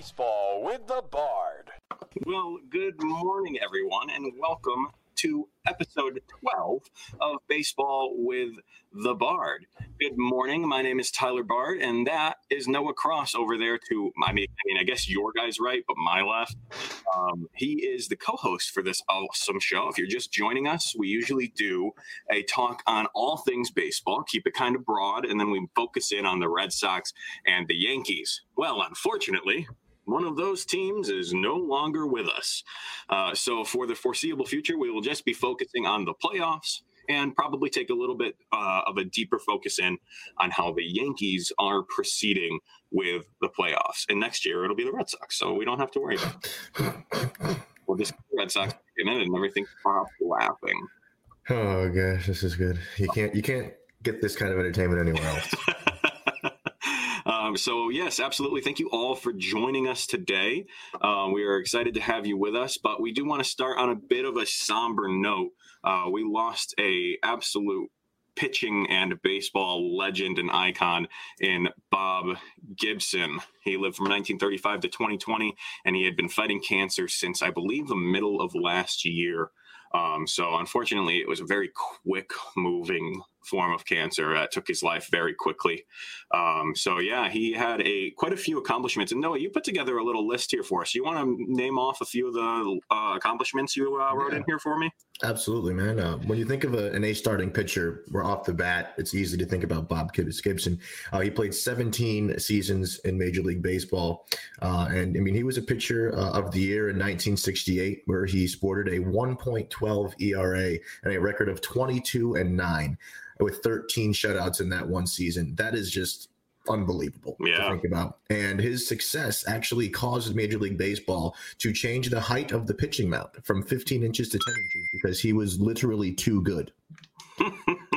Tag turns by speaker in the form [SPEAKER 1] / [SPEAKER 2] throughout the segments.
[SPEAKER 1] Baseball with the Bard.
[SPEAKER 2] Well, good morning, everyone, and welcome to episode 12 of Baseball with the Bard. Good morning. My name is Tyler Bard, and that is Noah Cross over there to, I mean, I, mean, I guess your guy's right, but my left. Um, he is the co host for this awesome show. If you're just joining us, we usually do a talk on all things baseball, keep it kind of broad, and then we focus in on the Red Sox and the Yankees. Well, unfortunately, one of those teams is no longer with us. Uh, so for the foreseeable future, we will just be focusing on the playoffs and probably take a little bit uh, of a deeper focus in on how the Yankees are proceeding with the playoffs. And next year it'll be the Red Sox, so we don't have to worry about it. we'll just Red Sox in it and everything stops laughing.
[SPEAKER 3] Oh gosh, this is good. You can't you can't get this kind of entertainment anywhere else.
[SPEAKER 2] Um, so, yes, absolutely. Thank you all for joining us today. Uh, we are excited to have you with us, but we do want to start on a bit of a somber note. Uh, we lost a absolute pitching and baseball legend and icon in Bob Gibson. He lived from 1935 to 2020, and he had been fighting cancer since, I believe, the middle of last year. Um, so, unfortunately, it was a very quick moving form of cancer that took his life very quickly. Um, so yeah, he had a quite a few accomplishments. And Noah, you put together a little list here for us. You want to name off a few of the uh, accomplishments you uh, wrote yeah. in here for me?
[SPEAKER 3] Absolutely, man. Uh, when you think of a, an A starting pitcher, we're off the bat. It's easy to think about Bob Gibson. Uh, he played 17 seasons in Major League Baseball, uh, and I mean he was a pitcher uh, of the year in 1968, where he sported a 1.12 ERA and a record of 22 and nine with 13 shutouts in that one season. That is just unbelievable yeah. to think about. And his success actually caused Major League Baseball to change the height of the pitching mound from 15 inches to 10 inches because he was literally too good.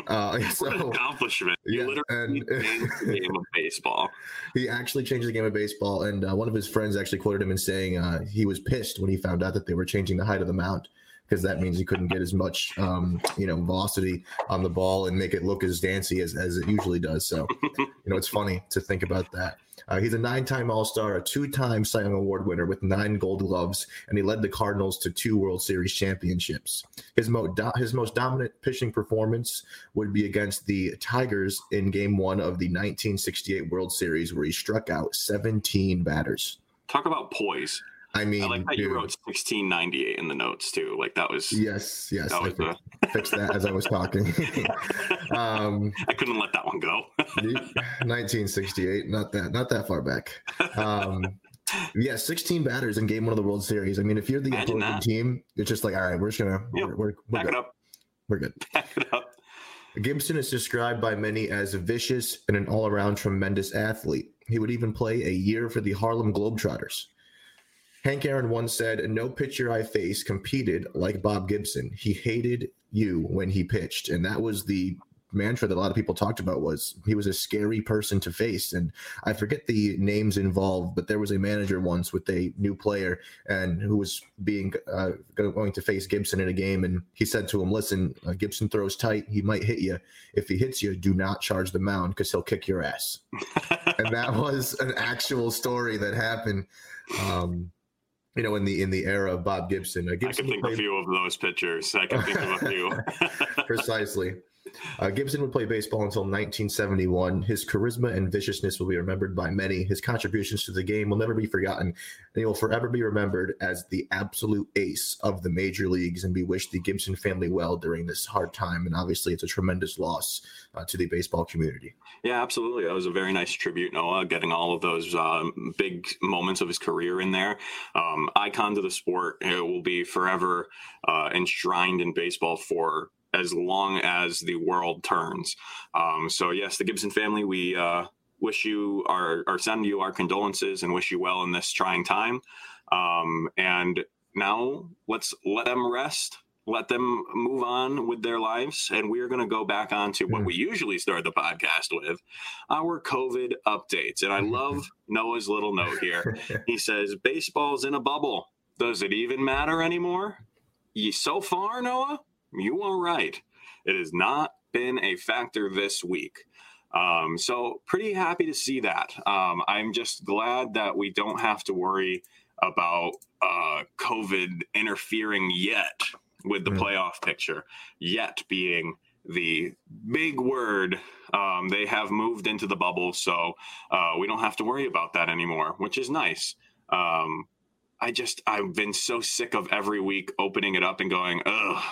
[SPEAKER 2] Uh, so, what an accomplishment! You yeah, literally and, changed the game of baseball.
[SPEAKER 3] He actually changed the game of baseball, and uh, one of his friends actually quoted him in saying uh, he was pissed when he found out that they were changing the height of the mound because that means he couldn't get as much, um, you know, velocity on the ball and make it look as dancy as, as it usually does. So, you know, it's funny to think about that. Uh, he's a nine-time All-Star, a two-time Cy Young Award winner with nine Gold Gloves, and he led the Cardinals to two World Series championships. His, mo- do- his most dominant pitching performance would be against the Tigers in Game One of the 1968 World Series, where he struck out 17 batters.
[SPEAKER 2] Talk about poise.
[SPEAKER 3] I mean,
[SPEAKER 2] I like how dude, you wrote 1698 in the notes too. Like that was
[SPEAKER 3] yes, yes. That was I the... fixed that as I was talking.
[SPEAKER 2] um, I couldn't let that one go.
[SPEAKER 3] 1968, not that, not that far back. Um, yeah, 16 batters in Game One of the World Series. I mean, if you're the Imagine opposing that. team, it's just like, all right, we're just gonna, yep. we're, we're, we're
[SPEAKER 2] Back good. it up.
[SPEAKER 3] We're good.
[SPEAKER 2] Back it up.
[SPEAKER 3] Gibson is described by many as a vicious and an all-around tremendous athlete. He would even play a year for the Harlem Globetrotters. Hank Aaron once said, No pitcher I face competed like Bob Gibson. He hated you when he pitched. And that was the mantra that a lot of people talked about was he was a scary person to face. And i forget the names involved but there was a manager once with a new player and who was being uh, going to face gibson in a game. And he said to him listen uh, gibson throws tight. He might hit you. If he hits you do not charge the mound because he'll kick your ass. And that was an actual story that happened. Um, you know, in the in the era of Bob Gibson. Uh, Gibson
[SPEAKER 2] I can think played... a few of those pitchers. I can think of a few.
[SPEAKER 3] Precisely. Uh, Gibson would play baseball until 1971. His charisma and viciousness will be remembered by many. His contributions to the game will never be forgotten, and he will forever be remembered as the absolute ace of the major leagues. And we wish the Gibson family well during this hard time. And obviously, it's a tremendous loss uh, to the baseball community.
[SPEAKER 2] Yeah, absolutely. That was a very nice tribute, Noah, getting all of those um, big moments of his career in there. Um, icon to the sport. It will be forever uh, enshrined in baseball for as long as the world turns. Um, so yes, the Gibson family, we uh, wish you our or send you our condolences and wish you well in this trying time. Um, and now let's let them rest. Let them move on with their lives. And we are going to go back on to what we usually start the podcast with our COVID updates. And I love Noah's little note here. He says, Baseball's in a bubble. Does it even matter anymore? So far, Noah, you are right. It has not been a factor this week. Um, so pretty happy to see that. Um, I'm just glad that we don't have to worry about uh, COVID interfering yet with the
[SPEAKER 3] Mm.
[SPEAKER 2] playoff picture. Yet being the big word. Um, they have moved into the bubble, so uh, we don't have to worry about that anymore, which is nice. Um, I just I've been so sick of every week opening it up and going, ugh.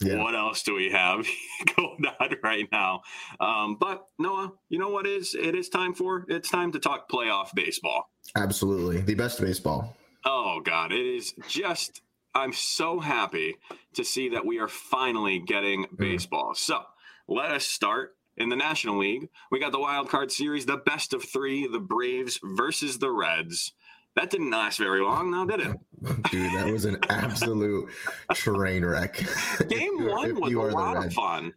[SPEAKER 3] Yeah.
[SPEAKER 2] What else do we have going on right now? Um, but Noah, you know what is it is time for? It's time to talk playoff baseball.
[SPEAKER 3] Absolutely. The best baseball.
[SPEAKER 2] Oh God, it is just. I'm so happy to see that we are finally getting baseball. So let us start in the National League. We got the wild card series, the best of three, the Braves versus the Reds. That didn't last very long, now did it?
[SPEAKER 3] Dude, that was an absolute train wreck.
[SPEAKER 2] Game one was a lot of fun.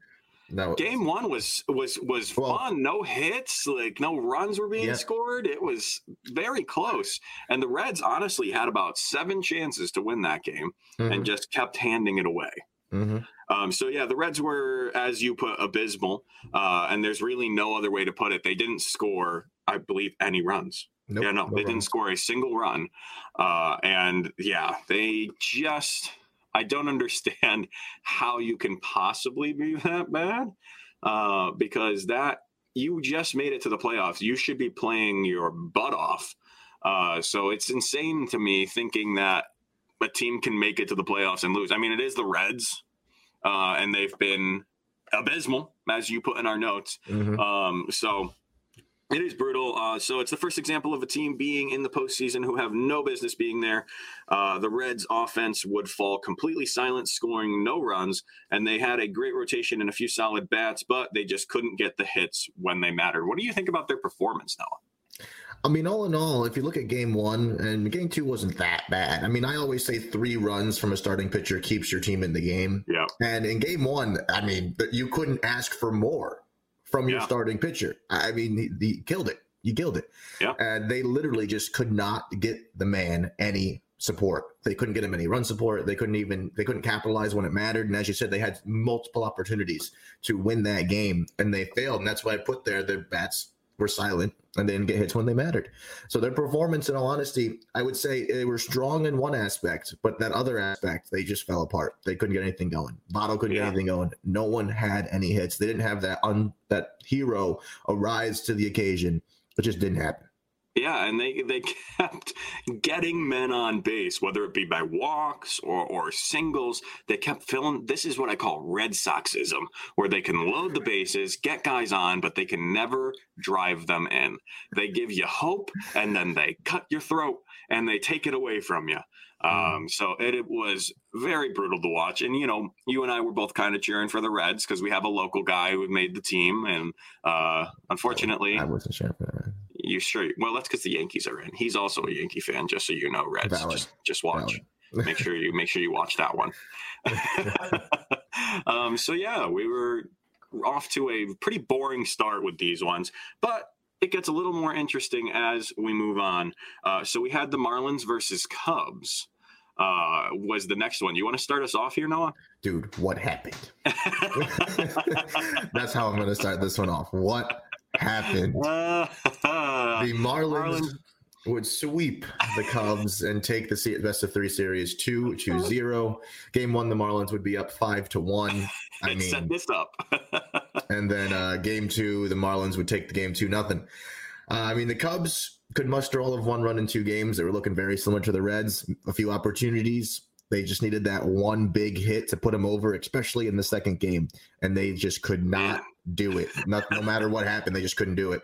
[SPEAKER 3] No,
[SPEAKER 2] Game one was was was
[SPEAKER 3] Well-
[SPEAKER 2] fun. No hits, like no runs were being
[SPEAKER 3] Yeah.
[SPEAKER 2] scored. It was very close, and the Reds honestly had about seven chances to win that game,
[SPEAKER 3] Mhm,
[SPEAKER 2] and just kept handing it away.
[SPEAKER 3] mhm.
[SPEAKER 2] Um, so yeah, the Reds were, as you put, abysmal, uh, and there's really no other way to put it. They didn't score, I believe, any runs.
[SPEAKER 3] Nope,
[SPEAKER 2] yeah, no, they didn't score a single run. Uh, and yeah, they just, I don't understand how you can possibly be that bad uh, because that, you just made it to the playoffs. You should be playing your butt off. Uh, so it's insane to me thinking that a team can make it to the playoffs and lose. I mean, it is the Reds, uh, and they've been abysmal, as you put in our notes.
[SPEAKER 3] Mhm.
[SPEAKER 2] Um, so it is brutal. Uh, so it's the first example of a team being in the postseason who have no business being there. Uh, the Reds' offense would fall completely silent, scoring no runs, and they had a great rotation and a few solid bats, but they just couldn't get the hits when they mattered. What do you think about their performance, Noah?
[SPEAKER 3] I mean, all in all, if you look at game one, and game two wasn't that bad. I mean, I always say three runs from a starting pitcher keeps your team in the game.
[SPEAKER 2] Yeah,
[SPEAKER 3] And in game one, I mean, you couldn't ask for more from your
[SPEAKER 2] Yeah.
[SPEAKER 3] starting pitcher. I mean, he, he killed it. You killed it.
[SPEAKER 2] Yeah.
[SPEAKER 3] And they literally just could not get the man any support. They couldn't get him any run support. They couldn't even they couldn't capitalize when it mattered. And as you said, they had multiple opportunities to win that game, and they failed. And that's why I put there their bats were silent and they didn't get hits when they mattered. So their performance, in all honesty, I would say they were strong in one aspect, but that other aspect, they just fell apart. They couldn't get anything going. Votto couldn't
[SPEAKER 2] Yeah.
[SPEAKER 3] get anything going. No one had any hits. They didn't have that un that hero arise to the occasion. It just didn't happen.
[SPEAKER 2] Yeah, and they they kept getting men on base, whether it be by walks or or singles. They kept filling. This is what I call Red Soxism, where they can load the bases, get guys on, but they can never drive them in. They give you hope, and then they cut your throat and they take it away from you. Um, so it, it was very brutal to watch. And you know, you and I were both kind of cheering for the Reds because we have a local guy who made the team, and uh, unfortunately,
[SPEAKER 3] I wasn't sure.
[SPEAKER 2] You sure? Well, that's because the Yankees are in. He's also a Yankee fan, just so you know, Reds.
[SPEAKER 3] Valid.
[SPEAKER 2] Just just watch. Make sure you make sure you watch that one. um, so yeah, we were off to a pretty boring start with these ones, but it gets a little more interesting as we move on. Uh, so we had the Marlins versus Cubs. Uh, was the next one. You want to start us off here, Noah?
[SPEAKER 3] Dude, what happened? That's how I'm going to start this one off. What happened?
[SPEAKER 2] Uh,
[SPEAKER 3] the Marlins,
[SPEAKER 2] Marlins-
[SPEAKER 3] would sweep the Cubs and take the best of three series two to zero. Game one, the Marlins would be up five to one. I
[SPEAKER 2] it set this up.
[SPEAKER 3] and then uh, game two, the Marlins would take the game two nothing. Uh, I mean, the Cubs could muster all of one run in two games. They were looking very similar to the Reds. A few opportunities. They just needed that one big hit to put them over, especially in the second game, and they just could not do it. Not, no matter what happened, they just couldn't do it.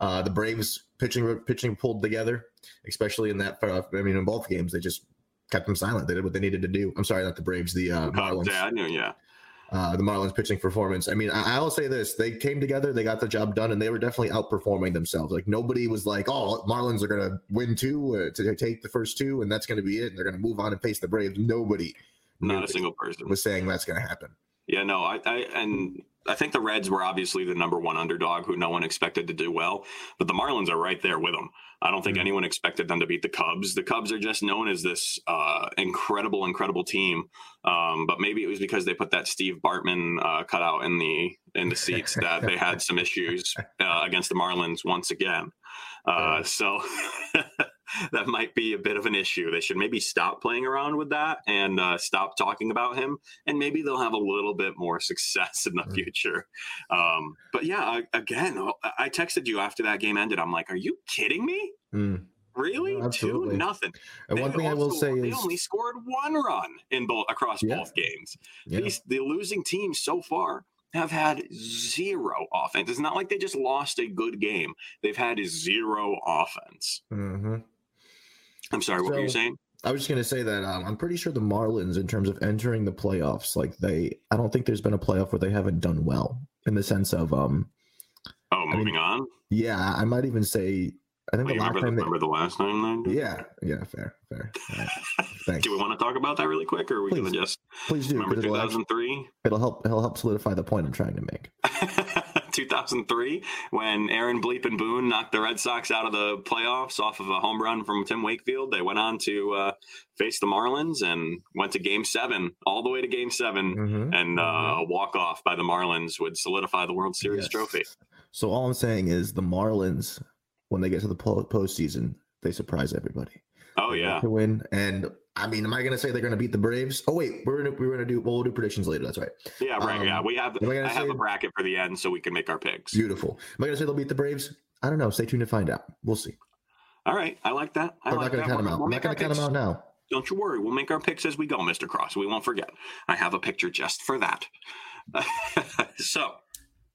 [SPEAKER 3] Uh, the Braves pitching pitching pulled together, especially in that. Uh, I mean, in both games, they just kept them silent. They did what they needed to do. I'm sorry, not the Braves, the uh, Marlins.
[SPEAKER 2] yeah, I knew. Yeah,
[SPEAKER 3] Uh, the Marlins pitching performance. I mean, I, I'll say this: they came together, they got the job done, and they were definitely outperforming themselves. Like nobody was like, "Oh, Marlins are going to win two uh, to take the first two, and that's going to be it, and they're going to move on and face the Braves." Nobody
[SPEAKER 2] not a single person.
[SPEAKER 3] was saying that's going to happen.
[SPEAKER 2] Yeah, no, I, I and I think the Reds were obviously the number one underdog who no one expected to do well, but the Marlins are right there with them. I don't think
[SPEAKER 3] Mhm.
[SPEAKER 2] anyone expected them to beat the Cubs. The Cubs are just known as this uh, incredible, incredible team. Um, but maybe it was because they put that Steve Bartman uh, cutout in the in the seats that they had some issues uh, against the Marlins once again. Uh, so that might be a bit of an issue. They should maybe stop playing around with that and uh, stop talking about him, and maybe they'll have a little bit more success in the
[SPEAKER 3] Mhm.
[SPEAKER 2] future. Um, but yeah, I, again, oh, I- texted you after that game ended. I'm like, "Are you kidding me?
[SPEAKER 3] Mm.
[SPEAKER 2] Really?
[SPEAKER 3] No,
[SPEAKER 2] Two nothing."
[SPEAKER 3] And
[SPEAKER 2] They
[SPEAKER 3] one thing I will say
[SPEAKER 2] they
[SPEAKER 3] is, they
[SPEAKER 2] only scored one run in both across
[SPEAKER 3] Yeah.
[SPEAKER 2] both games.
[SPEAKER 3] yeah,
[SPEAKER 2] These the losing teams so far have had zero offense. It's not like they just lost a good game. They've had zero offense.
[SPEAKER 3] mhm.
[SPEAKER 2] I'm sorry, what were you saying?
[SPEAKER 3] I was just gonna say that um, I'm pretty sure the Marlins, in terms of entering the playoffs, like they, I don't think there's been a playoff where they haven't done well in the sense of, um,
[SPEAKER 2] Oh,
[SPEAKER 3] mean,
[SPEAKER 2] moving on.
[SPEAKER 3] yeah, I might even say, I think
[SPEAKER 2] Oh,
[SPEAKER 3] the last
[SPEAKER 2] remember,
[SPEAKER 3] time, they,
[SPEAKER 2] remember the last time then?
[SPEAKER 3] yeah, yeah, fair, fair. Right. Thanks.
[SPEAKER 2] Do we want to talk about that really quick, or are we gonna just
[SPEAKER 3] Please do,
[SPEAKER 2] remember
[SPEAKER 3] because it'll,
[SPEAKER 2] 2003?
[SPEAKER 3] it'll help. It'll help solidify the point I'm trying to make.
[SPEAKER 2] 2003 when Aaron Bleep and Boone knocked the Red Sox out of the playoffs off of a home run from Tim Wakefield. They went on to uh, face the Marlins and went to Game Seven, all the way to Game 7
[SPEAKER 3] Mhm.
[SPEAKER 2] and uh, a walk off by the Marlins would solidify the World Series
[SPEAKER 3] Yes.
[SPEAKER 2] trophy.
[SPEAKER 3] So all I'm saying is the Marlins, when they get to the po- postseason, they surprise everybody.
[SPEAKER 2] Oh
[SPEAKER 3] They
[SPEAKER 2] yeah,
[SPEAKER 3] to win. And I mean, am I going to say they're going to beat the Braves? Oh wait, we're gonna we're gonna do well, we'll do predictions later. That's right.
[SPEAKER 2] yeah, right. yeah,
[SPEAKER 3] Um,
[SPEAKER 2] we have.
[SPEAKER 3] am I
[SPEAKER 2] I have a bracket for the end so we can make our picks.
[SPEAKER 3] Beautiful. Am I going to say they'll beat the Braves? I don't know. Stay tuned to find out. We'll see.
[SPEAKER 2] All right, I like that. I
[SPEAKER 3] I'm
[SPEAKER 2] like
[SPEAKER 3] not going to count them out. I'm not going to count them out now.
[SPEAKER 2] Don't you worry. We'll make our picks as we go, Mr. Cross. We won't forget. I have a picture just for that. so,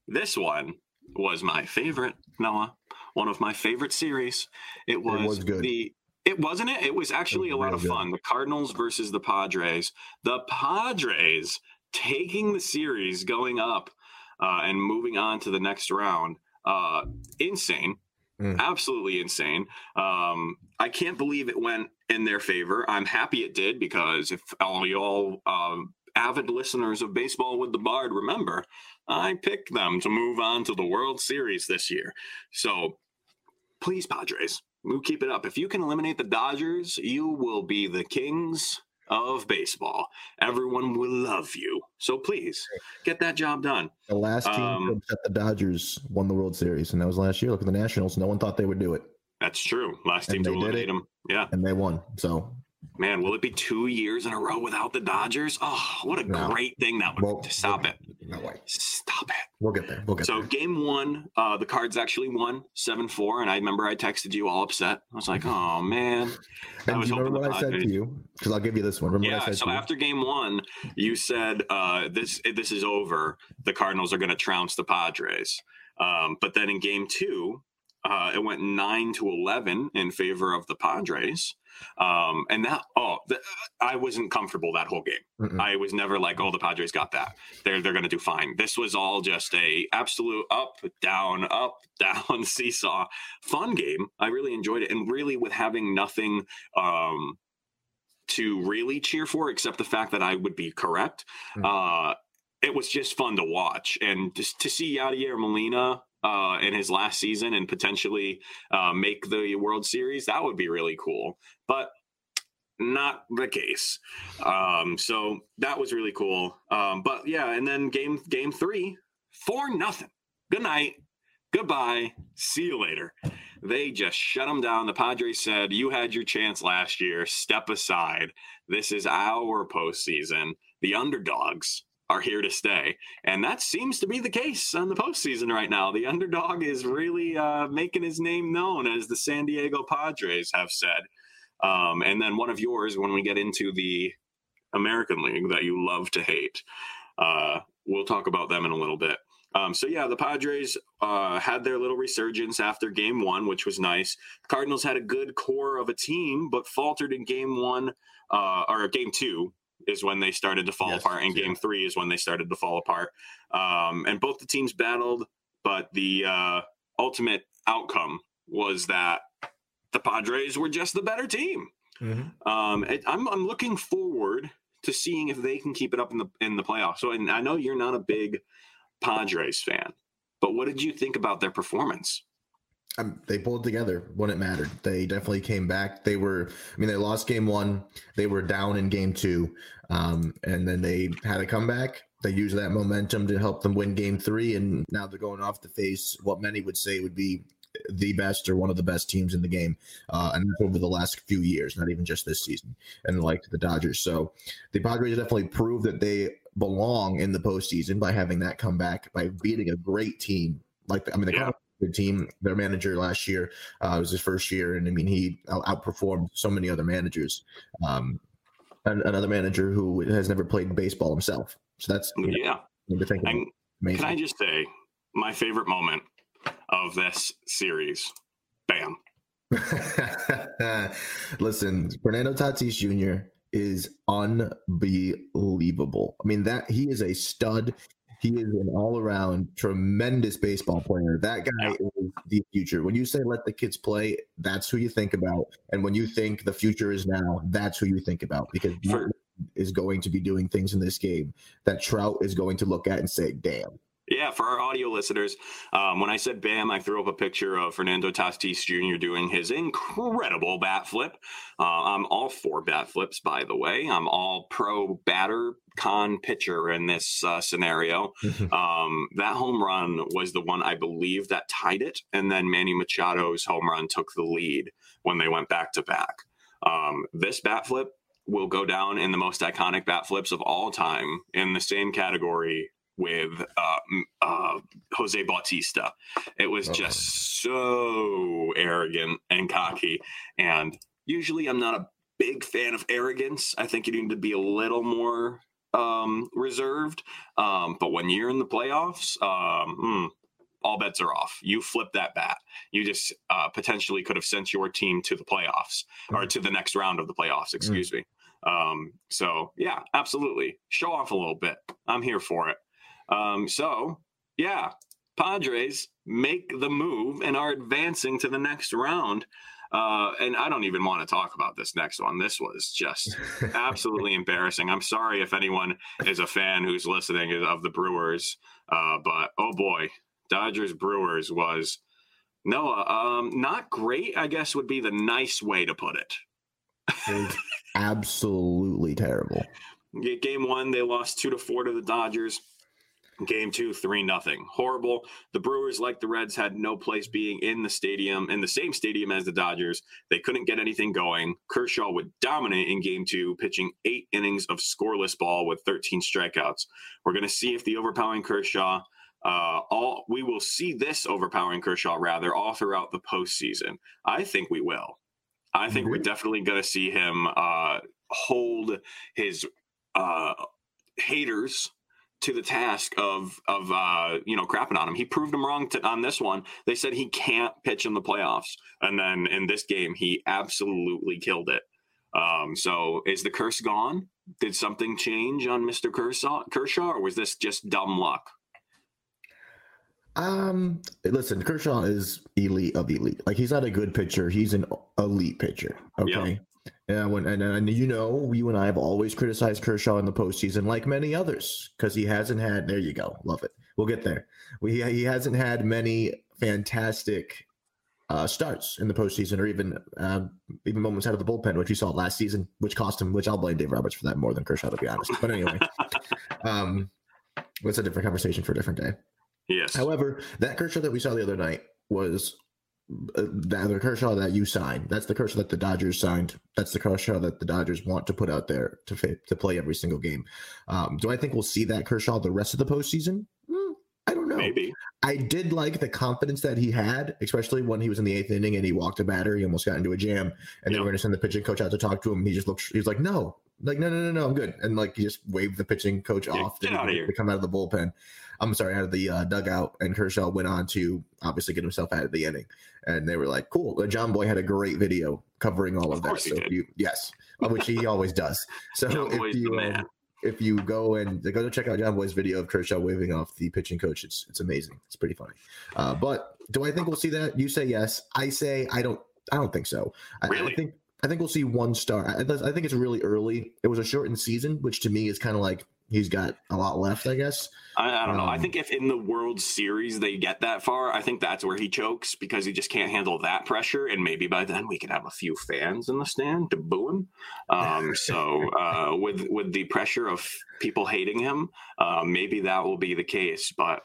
[SPEAKER 2] this one was my favorite, Noah. One of my favorite series. It was,
[SPEAKER 3] was good.
[SPEAKER 2] the. It wasn't it. It was actually a lot of fun. The Cardinals versus the Padres. The Padres taking the series, going up, uh, and moving on to the next round. Uh, insane.
[SPEAKER 3] Mm.
[SPEAKER 2] Absolutely insane. Um, I can't believe it went in their favor. I'm happy it did because if all y'all um, avid listeners of Baseball with the Bard remember, I picked them to move on to the World Series this year. So please, Padres, we'll keep it up. If you can eliminate the Dodgers, you will be the kings of baseball. Everyone will love you. So please get that job done.
[SPEAKER 3] The last team
[SPEAKER 2] Um,
[SPEAKER 3] upset the Dodgers won the World Series, and that was last year. Look at the Nationals. No one thought they would do it,
[SPEAKER 2] That's true. Last team to eliminate them. Yeah.
[SPEAKER 3] and they won. So
[SPEAKER 2] Man, will it be two years in a row without the Dodgers? Oh, what a
[SPEAKER 3] No.
[SPEAKER 2] great thing that would
[SPEAKER 3] Well,
[SPEAKER 2] Stop it.
[SPEAKER 3] no way.
[SPEAKER 2] Stop it.
[SPEAKER 3] We'll get there. We'll get
[SPEAKER 2] So
[SPEAKER 3] there.
[SPEAKER 2] game one, uh, the cards actually won 7-4. And I remember I texted you all upset. I was like, oh man. I
[SPEAKER 3] And
[SPEAKER 2] was
[SPEAKER 3] do you remember what I said to you? Because I'll give you this one. Remember I
[SPEAKER 2] Yeah,
[SPEAKER 3] said
[SPEAKER 2] so after game one, you said uh, this this is over. The Cardinals are going to trounce the Padres. Um, but then in game two, uh, it went nine to eleven in favor of the Padres. Um, and that oh, the, I wasn't comfortable that whole game.
[SPEAKER 3] Mm-mm.
[SPEAKER 2] I was never like, oh, the Padres got that. They're they're going to do fine. This was all just a absolute up down up down seesaw fun game. I really enjoyed it, and really with having nothing. Um, to really cheer for, except the fact that I would be correct.
[SPEAKER 3] Mm.
[SPEAKER 2] Uh, it was just fun to watch, and just to see Yadier Molina uh, in his last season and potentially uh, make the World Series, that would be really cool. But not the case. Um, so that was really cool. Um, but yeah, and then game game three, four nothing. Good night. Goodbye. See you later. They just shut them down. The Padres said, You had your chance last year. Step aside. This is our postseason. The underdogs are here to stay. And that seems to be the case on the postseason right now. The underdog is really uh, making his name known, as the San Diego Padres have said. Um, and then one of yours, when we get into the American League that you love to hate, uh, we'll talk about them in a little bit. Um, so yeah, the Padres uh, had their little resurgence after Game One, which was nice. Cardinals had a good core of a team, but faltered in Game One uh, or Game Two is when they started to fall
[SPEAKER 3] Yes,
[SPEAKER 2] apart, and
[SPEAKER 3] yeah.
[SPEAKER 2] Game Three is when they started to fall apart. Um, and both the teams battled, but the uh, ultimate outcome was that the Padres were just the better team.
[SPEAKER 3] Mhm.
[SPEAKER 2] Um, it, I'm I'm looking forward to seeing if they can keep it up in the in the playoffs. So, and I know you're not a big Padres fan. But what did you think about their performance?
[SPEAKER 3] Um, they pulled together when it mattered. They definitely came back. They were, I mean, they lost game one. They were down in game two, um, and then they had a comeback. They used that momentum to help them win game three, and now they're going off to face what many would say would be the best or one of the best teams in the game, uh, and over the last few years, not even just this season, and like the Dodgers. So the Padres definitely proved that they belong in the postseason by having that comeback, by beating a great team. Like I mean, the
[SPEAKER 2] Yeah.
[SPEAKER 3] Good team. Their manager last year uh, was his first year, and I mean he outperformed so many other managers. Um, and another manager who has never played baseball himself. So that's you know,
[SPEAKER 2] Yeah.
[SPEAKER 3] to think.
[SPEAKER 2] And can I just say, my favorite moment of this series, bam.
[SPEAKER 3] Listen, Fernando Tatis Jr. is unbelievable. I mean, that he is a stud. He is an all-around tremendous baseball player. That guy is the future. When you say let the kids play, that's who you think about. And when you think the future is now, that's who you think about because is going to be doing things in this game that Trout is going to look at and say, "Damn."
[SPEAKER 2] Yeah, for our audio listeners, um, when I said bam, I threw up a picture of Fernando Tatis Jr. doing his incredible bat flip. Uh, I'm all for bat flips, by the way. I'm all pro batter, con pitcher in this uh, scenario. Um, that home run was the one I believe that tied it, and then Manny Machado's home run took the lead when they went back to back. Um, this bat flip will go down in the most iconic bat flips of all time in the same category with uh, uh, Jose Bautista. It was
[SPEAKER 3] Uh-oh.
[SPEAKER 2] just so arrogant and cocky. And usually I'm not a big fan of arrogance. I think you need to be a little more um, reserved. Um, but when you're in the playoffs, um, hmm, all bets are off. You flip that bat. You just uh, potentially could have sent your team to the playoffs or to the next round of the playoffs, excuse me. Um, so, yeah, absolutely. Show off a little bit. I'm here for it. Um, so, yeah, Padres make the move and are advancing to the next round. Uh, and I don't even want to talk about this next one. This was just absolutely embarrassing. I'm sorry if anyone is a fan who's listening of the Brewers, uh, but oh boy, Dodgers Brewers was Noah. Um, not great, I guess would be the nice way to put it.
[SPEAKER 3] Absolutely terrible.
[SPEAKER 2] Game one, they lost two to four to the Dodgers. Game two, three nothing. Horrible. The Brewers, like the Reds, had no place being in the stadium, in the same stadium as the Dodgers. They couldn't get anything going. Kershaw would dominate in game two, pitching eight innings of scoreless ball with 13 strikeouts. We're going to see if the overpowering Kershaw, uh, all we will see this overpowering Kershaw rather all throughout the postseason. I think we will. I think we're
[SPEAKER 3] Mhm.
[SPEAKER 2] definitely going to see him uh, hold his uh, haters to the task of of uh, you know crapping on him. He proved them wrong to, on this one. They said he can't pitch in the playoffs, and then in this game, he absolutely killed it. Um, so is the curse gone? Did something change on Mister Kershaw, Kershaw, or was this just dumb luck?
[SPEAKER 3] Um, listen, Kershaw is elite of elite. Like he's not a good pitcher; he's an elite pitcher. Okay. Yeah, when and, and you know, you and I have always criticized Kershaw in the postseason, like many others, because he hasn't had. There you go, love it. We'll get there. We he hasn't had many fantastic uh, starts in the postseason, or even um, even moments out of the bullpen, which we saw last season, which cost him. Which I'll blame Dave Roberts for that more than Kershaw, to be honest. But anyway, um, it's a different conversation for a different day.
[SPEAKER 2] Yes.
[SPEAKER 3] However, that Kershaw that we saw the other night was uh, the the Kershaw that you signed. That's the Kershaw that the Dodgers signed. That's the Kershaw that the Dodgers want to put out there to fa- to play every single game. Um, do I think we'll see that Kershaw the rest of the postseason? Hmm, I don't know.
[SPEAKER 2] Maybe.
[SPEAKER 3] I did like the confidence that he had, especially when he was in the eighth inning and he walked a batter. He almost got into a jam, and they were going to send the pitching coach out to talk to him. He just looked. He was like, "No, like no, no, no, no, I'm good," and like he just waved the pitching coach
[SPEAKER 2] Yeah,
[SPEAKER 3] off
[SPEAKER 2] get
[SPEAKER 3] didn't
[SPEAKER 2] here.
[SPEAKER 3] to come out of the bullpen. I'm sorry, out of the uh, dugout, and Kershaw went on to obviously get himself out of the inning, and they were like, "Cool." Uh, Jomboy had a great video covering all of,
[SPEAKER 2] Of
[SPEAKER 3] that. So if you, yes, uh, which he always does. So
[SPEAKER 2] John
[SPEAKER 3] if
[SPEAKER 2] Boy's
[SPEAKER 3] you, um, if you go and go to check out Jomboy's video of Kershaw waving off the pitching coach, it's it's amazing. It's pretty funny. Uh, but do I think we'll see that? You say yes. I say I don't. I don't think so. I, I
[SPEAKER 2] Really?
[SPEAKER 3] think I think we'll see one star. I, I think it's really early. It was a shortened season, which to me is kind of like he's got a lot left, I guess.
[SPEAKER 2] I, I don't know. I
[SPEAKER 3] Um,
[SPEAKER 2] think if in the World Series they get that far, I think that's where he chokes because he just can't handle that pressure. And maybe by then we can have a few fans in the stand to boo him. Um, so uh, with with the pressure of people hating him, uh, maybe that will be the case. But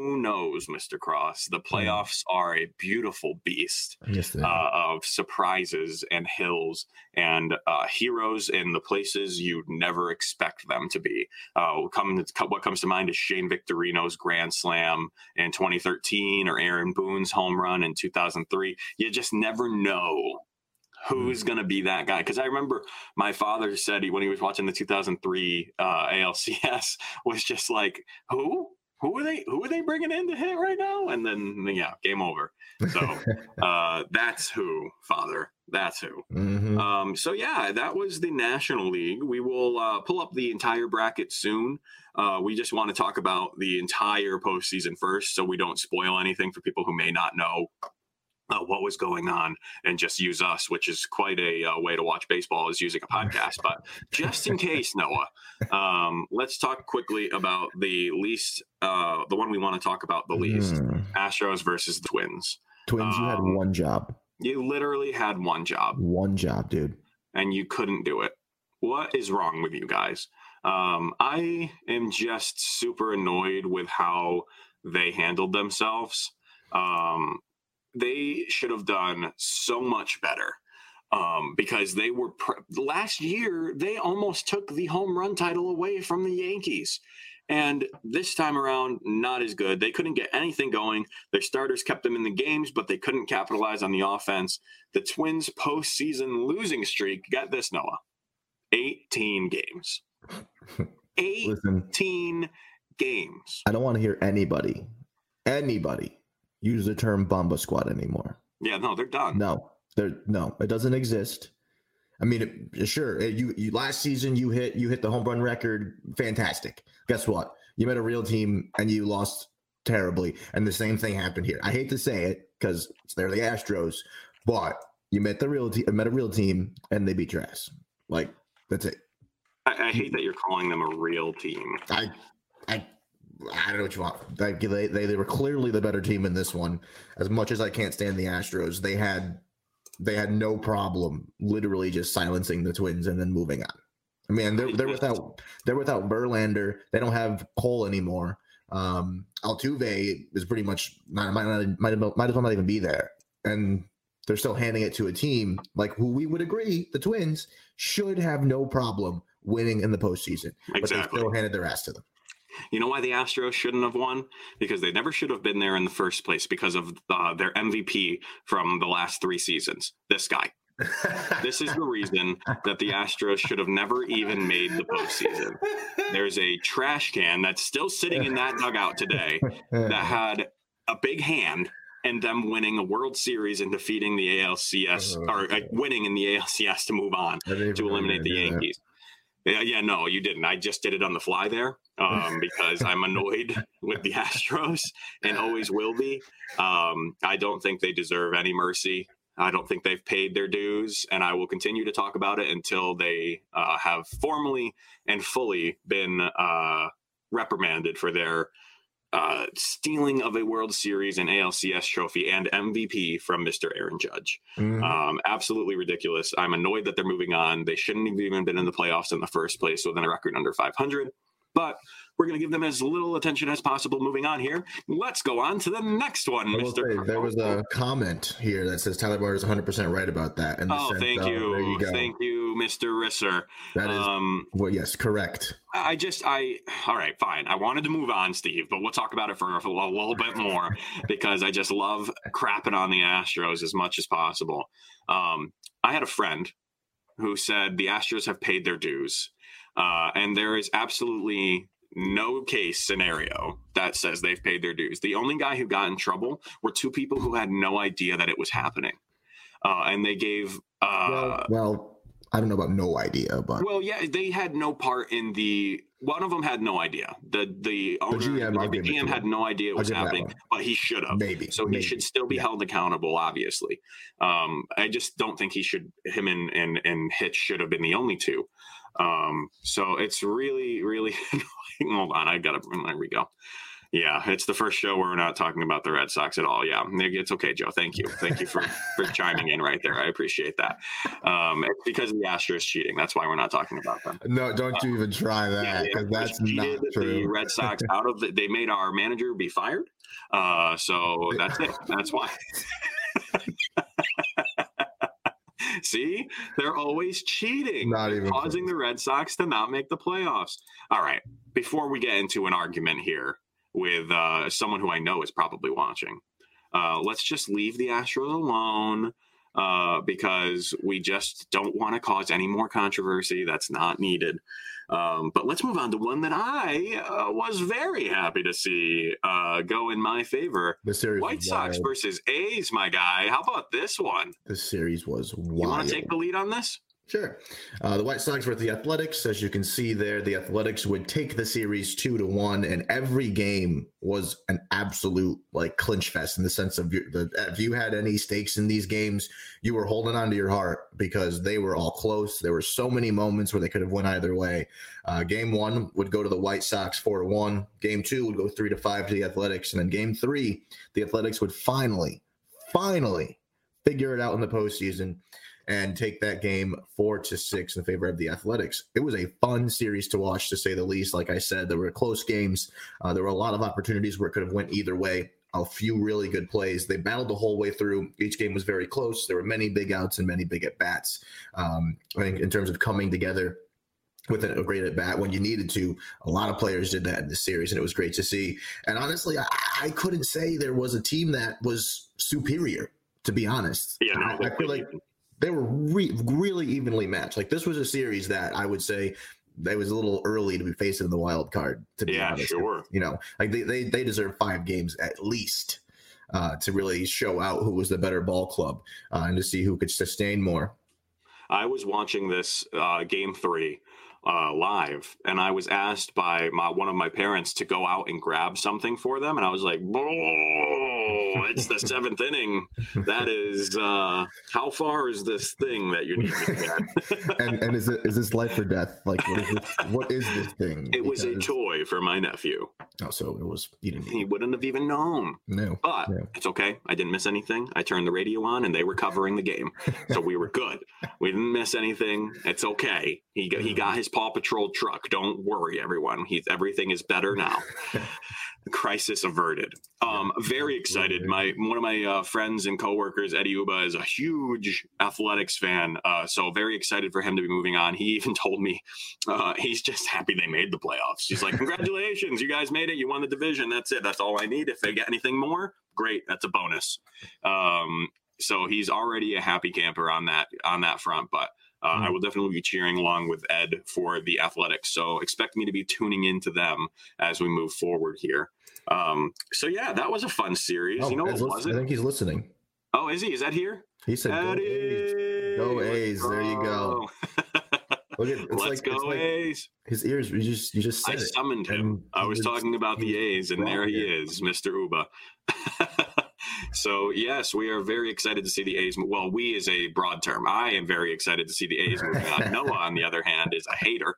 [SPEAKER 2] who knows, Mr. Cross? The playoffs are a beautiful beast
[SPEAKER 3] Yes,
[SPEAKER 2] uh, of surprises and hills and uh, heroes in the places you'd never expect them to be. Uh, come, what comes to mind is Shane Victorino's grand slam in 2013 or Aaron Boone's home run in 2003. You just never know who's going to be that guy. Because I remember my father said he, when he was watching the 2003 uh, ALCS was just like, who? Who are they? Who are they bringing in to hit right now? And then, yeah, game over. So uh, that's who, Father. That's who.
[SPEAKER 3] Mhm.
[SPEAKER 2] Um, so yeah, that was the National League. We will uh, pull up the entire bracket soon. Uh, we just want to talk about the entire postseason first, so we don't spoil anything for people who may not know uh, what was going on and just use us, which is quite a uh, way to watch baseball is using a podcast. But just in case, Noah, um, let's talk quickly about the least, uh, the one we want to talk about the least:
[SPEAKER 3] Mm.
[SPEAKER 2] Astros versus the Twins.
[SPEAKER 3] Twins, you had
[SPEAKER 2] Um,
[SPEAKER 3] one job.
[SPEAKER 2] You literally had one job.
[SPEAKER 3] One job, dude.
[SPEAKER 2] and you couldn't do it. What is wrong with you guys? Um, I am just super annoyed with how they handled themselves. Um, they should have done so much better um, because they were pr- last year. They almost took the home run title away from the Yankees. And this time around, not as good. They couldn't get anything going. Their starters kept them in the games, but they couldn't capitalize on the offense. The Twins' postseason losing streak, get this, Noah, 18 games. 18
[SPEAKER 3] Listen,
[SPEAKER 2] games.
[SPEAKER 3] I don't want to hear anybody, anybody use the term Bomba Squad anymore.
[SPEAKER 2] Yeah, no, they're done.
[SPEAKER 3] No, they're no, it doesn't exist. I mean, it, sure, it- you, you last season you hit you hit the home run record, fantastic. Guess what? You met a real team and you lost terribly, and the same thing happened here. I hate to say it because they're the Astros, but you met the real team, met a real team, and they beat your ass. Like that's it.
[SPEAKER 2] I, I hate that you're calling them a real team.
[SPEAKER 3] I, I, I don't know what you want. Like they, they, they were clearly the better team in this one. As much as I can't stand the Astros, they had, they had no problem literally just silencing the Twins and then moving on. I mean, they're they're without they're without Verlander. They don't have Cole anymore. Um, Altuve is pretty much not might not might, might as well not even be there, and they're still handing it to a team like who we would agree the Twins should have no problem winning in the postseason, but they still handed their ass to them.
[SPEAKER 2] You know why the Astros shouldn't have won? Because they never should have been there in the first place because of uh, their MVP from the last three seasons. This guy. This is the reason that the Astros should have never even made the postseason. There's a trash can that's still sitting in that dugout today that had a big hand and them winning a World Series and defeating the ALCS or uh, winning in the ALCS to move on to eliminate the Yankees. Yeah, yeah, no, you didn't. I just did it on the fly there um, because I'm annoyed with the Astros and always will be. Um, I don't think they deserve any mercy. I don't think they've paid their dues, and I will continue to talk about it until they uh, have formally and fully been uh, reprimanded for their uh, stealing of a World Series and ALCS trophy and MVP from Mr. Aaron Judge.
[SPEAKER 3] Mhm.
[SPEAKER 2] Um, absolutely ridiculous. I'm annoyed that they're moving on. They shouldn't have even been in the playoffs in the first place with a record under 500. But we're going to give them as little attention as possible moving on here. Let's go on to the next one, Mr.
[SPEAKER 3] say, there was a comment here that says Tyler Bard is 100% right about that. the
[SPEAKER 2] Oh,
[SPEAKER 3] sense
[SPEAKER 2] thank you.
[SPEAKER 3] There you.
[SPEAKER 2] Thank you, Mr. Risser.
[SPEAKER 3] That is,
[SPEAKER 2] Um,
[SPEAKER 3] well, yes, correct.
[SPEAKER 2] I just, I, all right, fine. I wanted to move on, Steve, but we'll talk about it for a, a little bit more because I just love crapping on the Astros as much as possible. Um, I had a friend who said the Astros have paid their dues, uh, and there is absolutely no case scenario that says they've paid their dues. The only guy who got in trouble were two people who had no idea that it was happening, uh, and they gave. Uh,
[SPEAKER 3] well, well, I don't know about no idea, but
[SPEAKER 2] well, yeah, they had no part in the. One of them had no idea. The the owner,
[SPEAKER 3] GM,
[SPEAKER 2] the
[SPEAKER 3] it to
[SPEAKER 2] GM had no idea
[SPEAKER 3] what
[SPEAKER 2] was happening, but he should have.
[SPEAKER 3] maybe.
[SPEAKER 2] So he should still be
[SPEAKER 3] Yeah.
[SPEAKER 2] held accountable. Obviously, um, I just don't think he should. Him and and and Hinch should have been the only two. Um, so it's really, really annoying. Hold on, I gotta. There we go. Yeah, it's the first show where we're not talking about the Red Sox at all. Yeah, it's okay, Joe. Thank you, thank you for for chiming in right there. I appreciate that. Um, it's because the Astros cheating. That's why we're not talking about them.
[SPEAKER 3] No, don't you even try that because yeah, that's not true.
[SPEAKER 2] The Red Sox out of the, they made our manager be fired. Uh, so that's it. That's why. See, they're always cheating,
[SPEAKER 3] not even
[SPEAKER 2] causing the Red Sox to not make the playoffs. All right, before we get into an argument here, with uh, someone who I know is probably watching. Uh, let's just leave the Astros alone uh, because we just don't want to cause any more controversy. That's not needed. Um, but let's move on to one that I uh, was very happy to see uh, go in my favor.
[SPEAKER 3] The series
[SPEAKER 2] White Sox wild. versus A's, my guy. How about this one?
[SPEAKER 3] The series was wild.
[SPEAKER 2] You want to take the lead on this?
[SPEAKER 3] Sure. Uh, the White Sox were the Athletics. As you can see there, the Athletics would take the series two to one, and every game was an absolute like clinch fest in the sense of the, if you had any stakes in these games, you were holding on to your heart because they were all close. There were so many moments where they could have went either way. Uh, game one would go to the White Sox four to one. Game two would go three to five to the Athletics, and then game three, the Athletics would finally, finally figure it out in the postseason and take that game four to six in favor of the Athletics. It was a fun series to watch, to say the least. Like I said, there were close games. Uh, there were a lot of opportunities where it could have went either way. A few really good plays. They battled the whole way through. Each game was very close. There were many big outs and many big at bats. Um, I think in terms of coming together with a great at bat when you needed to. A lot of players did that in this series, and it was great to see. And honestly, I, I couldn't say there was a team that was superior. To be honest,
[SPEAKER 2] yeah, no,
[SPEAKER 3] I, I feel like they were re- really evenly matched. Like this was a series that I would say it was a little early to be facing the wild card. To be
[SPEAKER 2] yeah,
[SPEAKER 3] honest,
[SPEAKER 2] sure.
[SPEAKER 3] You know, like they they they deserve five games at least uh, to really show out who was the better ball club uh, and to see who could sustain more.
[SPEAKER 2] I was watching this uh, game three uh, live, and I was asked by my one of my parents to go out and grab something for them, and I was like, "Oh, it's the seventh inning. That is uh, how far is this thing that you need to
[SPEAKER 3] get?" and and is it is this life or death? Like what is this, what is this thing?
[SPEAKER 2] It because... was a toy for my nephew.
[SPEAKER 3] Oh, so it was. He, didn't
[SPEAKER 2] he wouldn't have even known.
[SPEAKER 3] No,
[SPEAKER 2] but no. it's okay. I didn't miss anything. I turned the radio on, and they were covering the game, so we were good. We didn't miss anything. It's okay. He got, he got his Paw Patrol truck. Don't worry, everyone. He's everything is better now. Crisis averted. Um, very excited. My one of my uh, friends and coworkers, Eddie Uba, is a huge athletics fan. Uh, so very excited for him to be moving on. He even told me uh, he's just happy they made the playoffs. He's like, "Congratulations, you guys made it. You won the division. That's it. That's all I need. If they get anything more, great. That's a bonus." Um, so he's already a happy camper on that on that front. But uh, mm-hmm. I will definitely be cheering along with Ed for the Athletics. So expect me to be tuning into them as we move forward here. Um, so yeah, that was a fun series. Oh, you know what was
[SPEAKER 3] it? I think he's listening.
[SPEAKER 2] Oh, is he? Is that here?
[SPEAKER 3] He said, "Go A's." Go A's. There you go.
[SPEAKER 2] Look at, Let's like, go like A's.
[SPEAKER 3] His ears. You just you just. I
[SPEAKER 2] summoned him. I was talking about the A's, and there he is, Mister Uba. So yes, we are very excited to see the A's. Well, we is a broad term. I am very excited to see the A's moving on. Noah, on the other hand, is a hater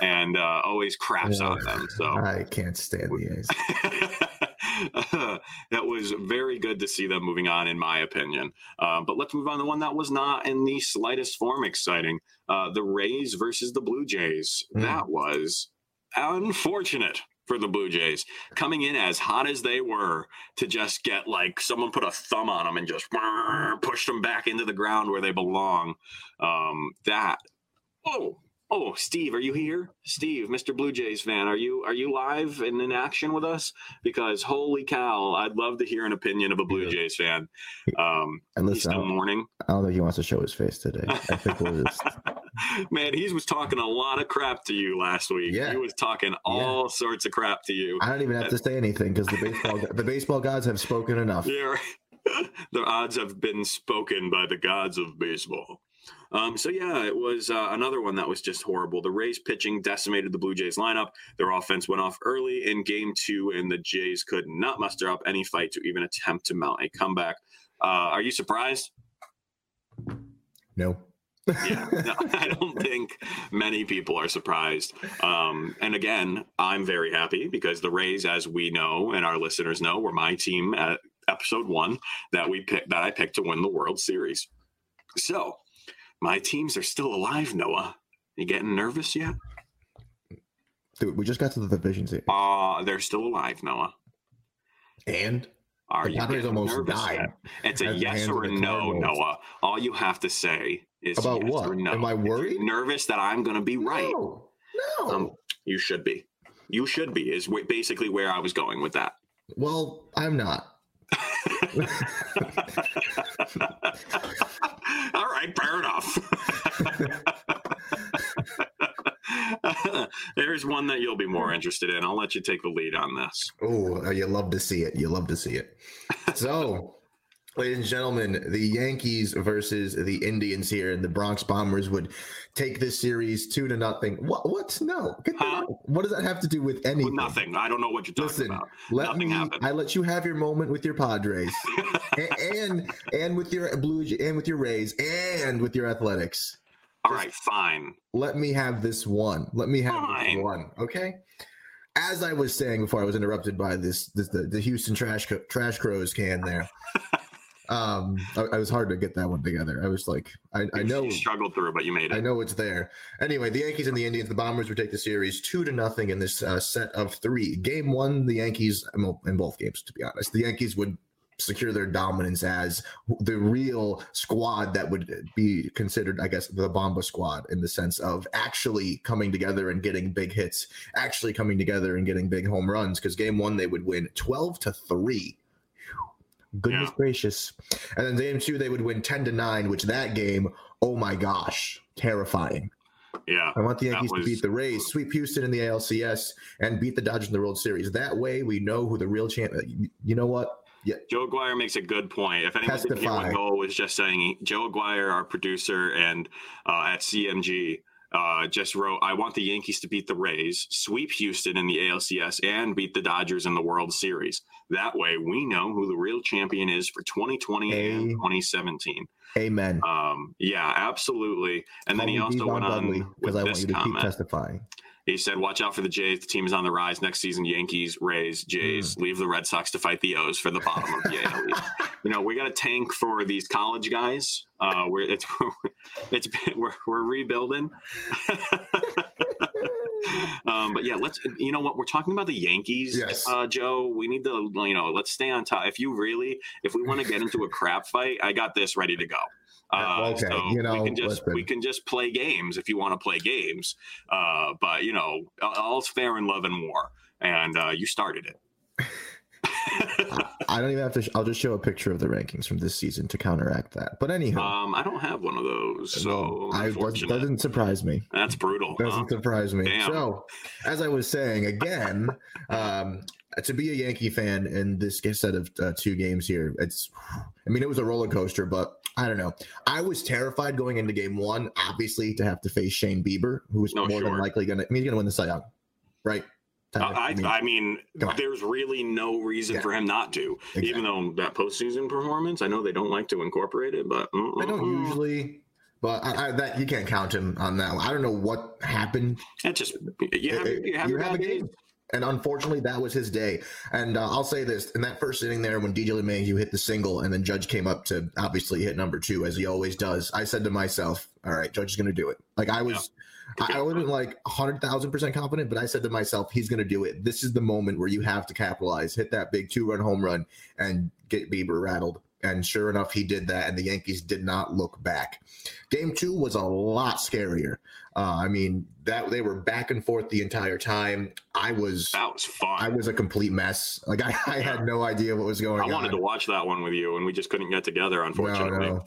[SPEAKER 2] and uh, always craps on them. So
[SPEAKER 3] I can't stand the A's.
[SPEAKER 2] that was very good to see them moving on, in my opinion. Uh, but let's move on to one that was not in the slightest form exciting. Uh, the Rays versus the Blue Jays. Mm. That was unfortunate for the Blue Jays, coming in as hot as they were to just get like someone put a thumb on them and just push them back into the ground where they belong. Um, that oh Oh, Steve, are you here? Steve, Mr. Blue Jays fan, are you are you live and in action with us? Because holy cow, I'd love to hear an opinion of a Blue Jays fan. Um,
[SPEAKER 3] and listen,
[SPEAKER 2] still morning.
[SPEAKER 3] I don't think he wants to show his face today. I think we'll just.
[SPEAKER 2] Man, he was talking a lot of crap to you last week. Yeah. He was talking all yeah. sorts of crap to you.
[SPEAKER 3] I don't even have to say anything because the baseball the baseball gods have spoken enough.
[SPEAKER 2] Yeah, the odds have been spoken by the gods of baseball. Um, so yeah, it was uh, another one that was just horrible. The Rays pitching decimated the Blue Jays lineup. Their offense went off early in Game Two, and the Jays could not muster up any fight to even attempt to mount a comeback. Uh, are you surprised?
[SPEAKER 3] No.
[SPEAKER 2] yeah, no, I don't think many people are surprised. Um, and again, I'm very happy because the Rays, as we know and our listeners know, were my team at episode one that we picked that I picked to win the World Series. So my teams are still alive. Noah, you getting nervous yet?
[SPEAKER 3] Dude, we just got to the division series.
[SPEAKER 2] Uh, they're still alive, Noah.
[SPEAKER 3] And
[SPEAKER 2] Are
[SPEAKER 3] The
[SPEAKER 2] you
[SPEAKER 3] Padres almost
[SPEAKER 2] nervous
[SPEAKER 3] died
[SPEAKER 2] yet? It's a yes or a no,
[SPEAKER 3] Cardinals.
[SPEAKER 2] Noah. All you have to say is
[SPEAKER 3] About
[SPEAKER 2] yes
[SPEAKER 3] what?
[SPEAKER 2] or no.
[SPEAKER 3] Am I worried?
[SPEAKER 2] nervous that I'm going to be right?
[SPEAKER 3] No, no.
[SPEAKER 2] Um, you should be. You should be. Is basically where I was going with that.
[SPEAKER 3] well, I'm not.
[SPEAKER 2] All right, fair enough. There's one that you'll be more interested in. I'll let you take the lead on this.
[SPEAKER 3] Oh, you love to see it. You love to see it. So, ladies and gentlemen, the Yankees versus the Indians here, and the Bronx Bombers would take this series two to nothing. What? What? No.
[SPEAKER 2] Huh?
[SPEAKER 3] What does that have to do with anything?
[SPEAKER 2] Nothing. I don't know what you're talking
[SPEAKER 3] Listen,
[SPEAKER 2] about.
[SPEAKER 3] let
[SPEAKER 2] Nothing
[SPEAKER 3] me.
[SPEAKER 2] happened.
[SPEAKER 3] I let you have your moment with your Padres, and, and and with your Blue and with your Rays, and with your Athletics.
[SPEAKER 2] All right, fine.
[SPEAKER 3] let me have this one. Let me have
[SPEAKER 2] Fine.
[SPEAKER 3] this one. Okay. As I was saying before, I was interrupted by this, this the, the Houston trash Co- trash crows can there. um, I, I was hard to get that one together. I was like, I, I know,
[SPEAKER 2] you struggled through, but you made it.
[SPEAKER 3] I know it's there. Anyway, the Yankees and the Indians, the Bombers would take the series two to nothing in this uh, set of three. Game one, the Yankees, in both games, to be honest, the Yankees would secure their dominance as the real squad that would be considered, I guess, the Bomba squad in the sense of actually coming together and getting big hits, actually coming together and getting big home runs. Because game one, they would win 12 to 3. Goodness
[SPEAKER 2] Yeah.
[SPEAKER 3] gracious. And then game two, they would win 10 to 9, which that game, oh my gosh, terrifying.
[SPEAKER 2] Yeah.
[SPEAKER 3] I want the Yankees to beat the Rays, sweep Houston in the ALCS, and beat the Dodgers in the World Series. That way, we know who the real champ. You know what?
[SPEAKER 2] Joe Aguirre makes a good point. If anyone didn't hear what was just saying, Joe Aguirre, our producer and uh, at CMG, uh, just wrote, I want the Yankees to beat the Rays, sweep Houston in the ALCS, and beat the Dodgers in the World Series. That way, we know who the real champion is for 2020 and 2017.
[SPEAKER 3] Amen.
[SPEAKER 2] Um, yeah, absolutely. And then
[SPEAKER 3] Call
[SPEAKER 2] he also went on
[SPEAKER 3] Dudley,
[SPEAKER 2] with
[SPEAKER 3] I want
[SPEAKER 2] this
[SPEAKER 3] you to keep
[SPEAKER 2] comment.
[SPEAKER 3] testifying.
[SPEAKER 2] He said, "Watch out for the Jays. The team is on the rise next season. Yankees, Rays, Jays.
[SPEAKER 3] Hmm.
[SPEAKER 2] Leave the Red Sox to fight the O's for the bottom of the AL East. You know, we got a tank for these college guys. Uh, we're it's it's we're we're rebuilding. um, but yeah, let's. You know what? We're talking about the Yankees,
[SPEAKER 3] Yes.
[SPEAKER 2] uh, Joe. We need to, you know, let's stay on top. If you really, if we want to get into a crap fight, I got this ready to go. Uh,
[SPEAKER 3] Okay,
[SPEAKER 2] so
[SPEAKER 3] you know,
[SPEAKER 2] we can just
[SPEAKER 3] listen.
[SPEAKER 2] we can just play games if you want to play games. Uh, but you know, all's fair in love and war, and uh, you started it.
[SPEAKER 3] I don't even have to. Sh- I'll just show a picture of the rankings from this season to counteract that. But anyhow,
[SPEAKER 2] um, I don't have one of those, so
[SPEAKER 3] I, that doesn't surprise me.
[SPEAKER 2] That's brutal.
[SPEAKER 3] Doesn't surprise me.
[SPEAKER 2] Damn.
[SPEAKER 3] So, as I was saying again, um, to be a Yankee fan in this set of uh, two games here, it's. I mean, it was a roller coaster, but I don't know. I was terrified going into Game One, obviously, to have to face Shane Bieber, who was
[SPEAKER 2] No,
[SPEAKER 3] more than likely going to. I mean, he's going to win the Cy Young, right? Tyler?
[SPEAKER 2] I,
[SPEAKER 3] mean,
[SPEAKER 2] I mean, there's really no reason
[SPEAKER 3] Yeah.
[SPEAKER 2] for him not to. Even though that postseason performance, I know they don't like to incorporate it, but mm,
[SPEAKER 3] I don't
[SPEAKER 2] mm, mm.
[SPEAKER 3] usually, but I, I, that you can't count him on that. one. I don't know what happened.
[SPEAKER 2] It just you have,
[SPEAKER 3] It-
[SPEAKER 2] you have
[SPEAKER 3] you have a
[SPEAKER 2] game. days.
[SPEAKER 3] And unfortunately, that was his day. And uh, I'll say this: in that first inning there, when DJ LeMahieu hit the single, and then Judge came up to obviously hit number two, as he always does, I said to myself, "All right, Judge is going to do it." Like I was, I, I wasn't like hundred thousand percent confident, but I said to myself, "He's going to do it." This is the moment where you have to capitalize, hit that big two-run home run, and get Bieber rattled. And sure enough, he did that, and the Yankees did not look back. Game two was a lot scarier. Uh, I mean, that they were back and forth the entire time. I was
[SPEAKER 2] That was fun.
[SPEAKER 3] I was a complete mess. Like I, I had no idea what was going
[SPEAKER 2] I
[SPEAKER 3] on.
[SPEAKER 2] I wanted to watch that one with you, and we just couldn't get together, unfortunately.
[SPEAKER 3] No, no.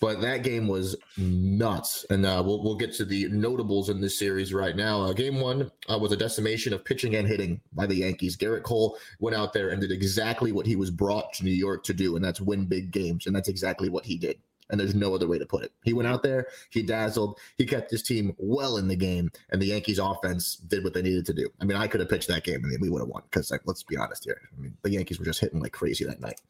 [SPEAKER 3] But that game was nuts, and uh, we'll we'll get to the notables in this series right now. Uh, game one uh, was a decimation of pitching and hitting by the Yankees. Gerrit Cole went out there and did exactly what he was brought to New York to do, and that's win big games, and that's exactly what he did. And there's no other way to put it. He went out there, he dazzled, he kept his team well in the game, and the Yankees offense did what they needed to do. I mean, I could have pitched that game and we would have won because, like, let's be honest here. I mean, the Yankees were just hitting like crazy that night.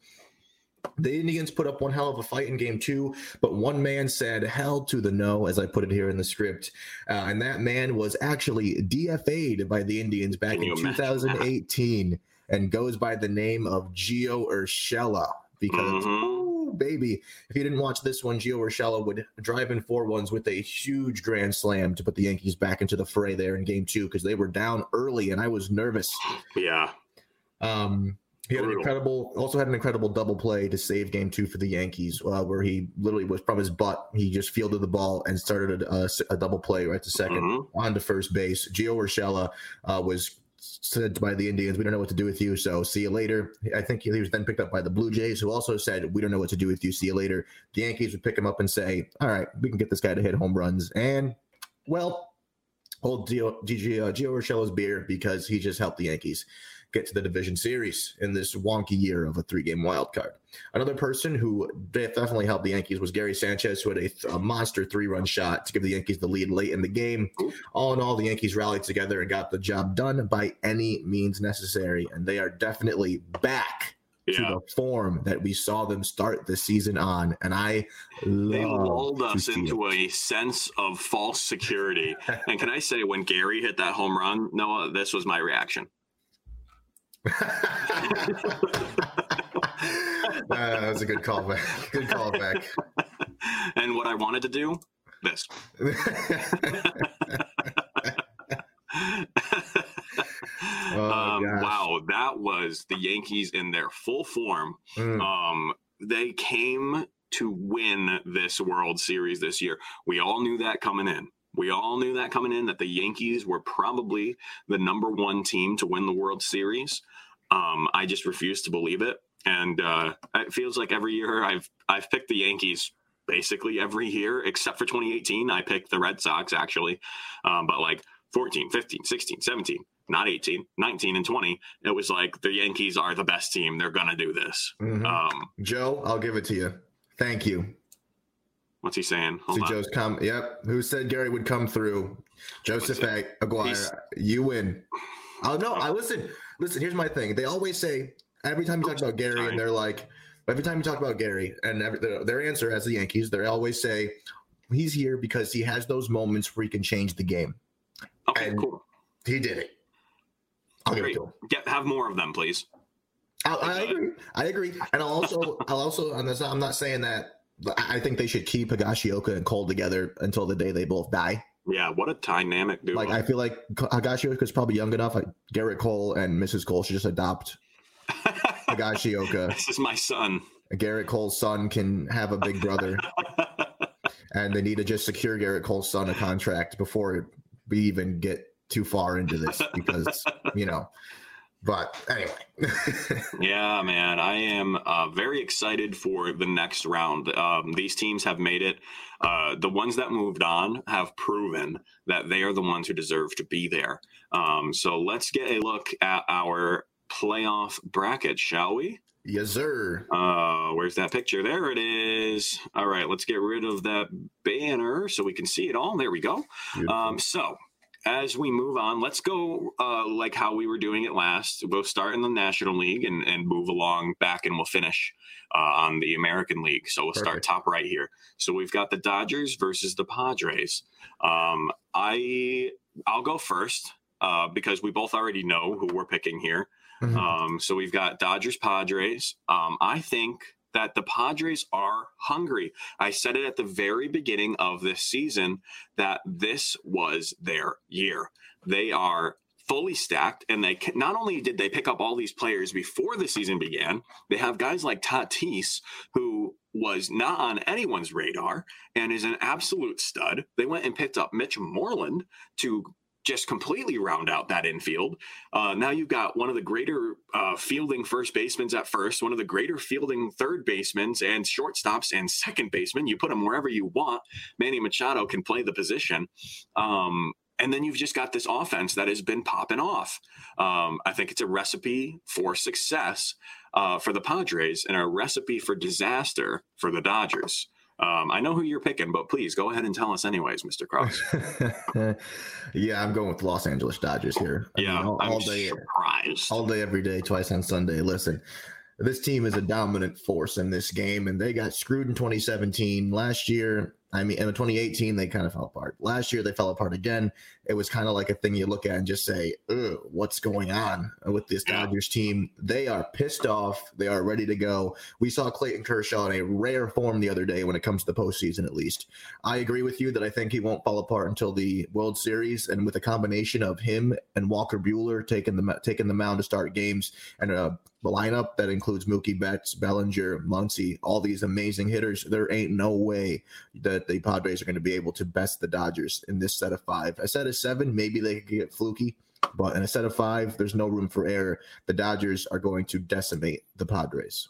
[SPEAKER 3] The Indians put up one hell of a fight in game two, but one man said hell to the no, as I put it here in the script. Uh, and that man was actually DFA'd by the Indians back in 2018 and goes by the name of Gio Urshela because,
[SPEAKER 2] Mhm.
[SPEAKER 3] ooh, baby, if you didn't watch this one, Gio Urshela would drive in four ones with a huge grand slam to put the Yankees back into the fray there in game two because they were down early and I was nervous.
[SPEAKER 2] Yeah.
[SPEAKER 3] Um, he had an incredible, also had an incredible double play to save game two for the Yankees, uh, where he literally was from his butt. He just fielded the ball and started a, a, a double play right to 2nd
[SPEAKER 2] Mhm.
[SPEAKER 3] on to first base. Gio Urshela uh, was said by the Indians, "We don't know what to do with you, so see you later." I think he was then picked up by the Blue Jays, who also said, "We don't know what to do with you. See you later." The Yankees would pick him up and say, "All right, we can get this guy to hit home runs," and well, hold Gio, uh, Gio, Gio beer because he just helped the Yankees get to the division series in this wonky year of a three-game wild card. Another person who definitely helped the Yankees was Gary Sanchez, who had a, a monster three-run shot to give the Yankees the lead late in the game. All in all, the Yankees rallied together and got the job done by any means necessary, and they are definitely back to the form that we saw them start the season on. And I
[SPEAKER 2] They lulled us into
[SPEAKER 3] it.
[SPEAKER 2] a sense of false security. and can I say, when Gary hit that home run, Noah, this was my reaction.
[SPEAKER 3] Uh, that was a good callback. Good callback.
[SPEAKER 2] and what I wanted to do, this.
[SPEAKER 3] Oh,
[SPEAKER 2] um, wow, that was the Yankees in their full form.
[SPEAKER 3] Mm.
[SPEAKER 2] Um, they came to win this World Series this year. We all knew that coming in. We all knew that coming in that the Yankees were probably the number one team to win the World Series. Um, I just refuse to believe it, and uh, it feels like every year I've I've picked the Yankees basically every year except for 2018. I picked the Red Sox actually, um, but like 14, 15, 16, 17, not 18, 19, and 20. It was like the Yankees are the best team. They're gonna do this.
[SPEAKER 3] Mhm.
[SPEAKER 2] Um,
[SPEAKER 3] Joe, I'll give it to you. Thank you.
[SPEAKER 2] what's he saying? Hold
[SPEAKER 3] See
[SPEAKER 2] on.
[SPEAKER 3] Joe's come. Yep. Who said Gary would come through? Joseph Aguirre.
[SPEAKER 2] He's-
[SPEAKER 3] You win. Oh no! I listen. Listen. Here's my thing. They always say every time you talk about Gary,
[SPEAKER 2] Sorry.
[SPEAKER 3] and they're like, every time you talk about Gary, and every, their, their answer as the Yankees, they always say he's here because he has those moments where he can change the game.
[SPEAKER 2] Okay,
[SPEAKER 3] and-
[SPEAKER 2] cool.
[SPEAKER 3] He did it. I'll give it to him.
[SPEAKER 2] Get have more of them, please.
[SPEAKER 3] I, I uh, agree. I agree. And I'll also, I'll also, I'm not, I'm not saying that. I I think they should keep Higashioka and Cole together until the day they both die.
[SPEAKER 2] Yeah, what a dynamic duo.
[SPEAKER 3] Like I feel like Higashioka is probably young enough. Like Gerrit Cole and Mrs. Cole should just adopt Higashioka.
[SPEAKER 2] this is my son.
[SPEAKER 3] Gerrit Cole's son can have a big brother, and they need to just secure Gerrit Cole's son a contract before we even get too far into this because you know. But anyway,
[SPEAKER 2] Yeah, man, I am uh, very excited for the next round. Um, these teams have made it. Uh, the ones that moved on have proven that they are the ones who deserve to be there. Um, so let's get a look at our playoff bracket, shall we?
[SPEAKER 3] yes, sir.
[SPEAKER 2] Uh, where's that picture? There it is. All right, let's get rid of that banner so we can see it all. There we go. Um, so as we move on, let's go uh, like how we were doing it last. We'll start in the National League and, and move along back, and we'll finish uh, on the American League. So we'll start top right here. So we've got the Dodgers versus the Padres. Um, I I'll go first uh, because we both already know who we're picking here.
[SPEAKER 3] Mhm.
[SPEAKER 2] Um, so we've got Dodgers Padres. Um, I think that the Padres are hungry. I said it at the very beginning of this season that this was their year. They are fully stacked, and they not only did they pick up all these players before the season began, they have guys like Tatis who was not on anyone's radar and is an absolute stud. They went and picked up Mitch Moreland to just completely round out that infield. Uh, now you've got one of the greater uh, fielding first basemen at first, one of the greater fielding third basemen and shortstops and second baseman. You put them wherever you want. Manny Machado can play the position. Um, and then you've just got this offense that has been popping off. Um, I think it's a recipe for success uh, for the Padres and a recipe for disaster for the Dodgers. Um, I know who you're picking, but please go ahead and tell us, anyways, Mr. Cross.
[SPEAKER 3] yeah, I'm going with Los Angeles Dodgers here. I
[SPEAKER 2] yeah,
[SPEAKER 3] mean, all, all day,
[SPEAKER 2] surprised.
[SPEAKER 3] all day, every day, twice on Sunday. Listen, this team is a dominant force in this game, and they got screwed in 2017. Last year, I mean, in 2018, they kind of fell apart. Last year, they fell apart again. It was kind of like a thing you look at and just say, what's going on with this Dodgers team? They are pissed off. They are ready to go. We saw Clayton Kershaw in a rare form the other day when it comes to the postseason, at least. I agree with you that I think he won't fall apart until the World Series. And with a combination of him and Walker Buehler taking the, taking the mound to start games and a lineup that includes Mookie Betts, Bellinger, Muncy, all these amazing hitters, there ain't no way that the Padres are going to be able to best the Dodgers in this set of five. A set of seven, maybe they could get fluky, but in a set of five, there's no room for error. The Dodgers are going to decimate the Padres.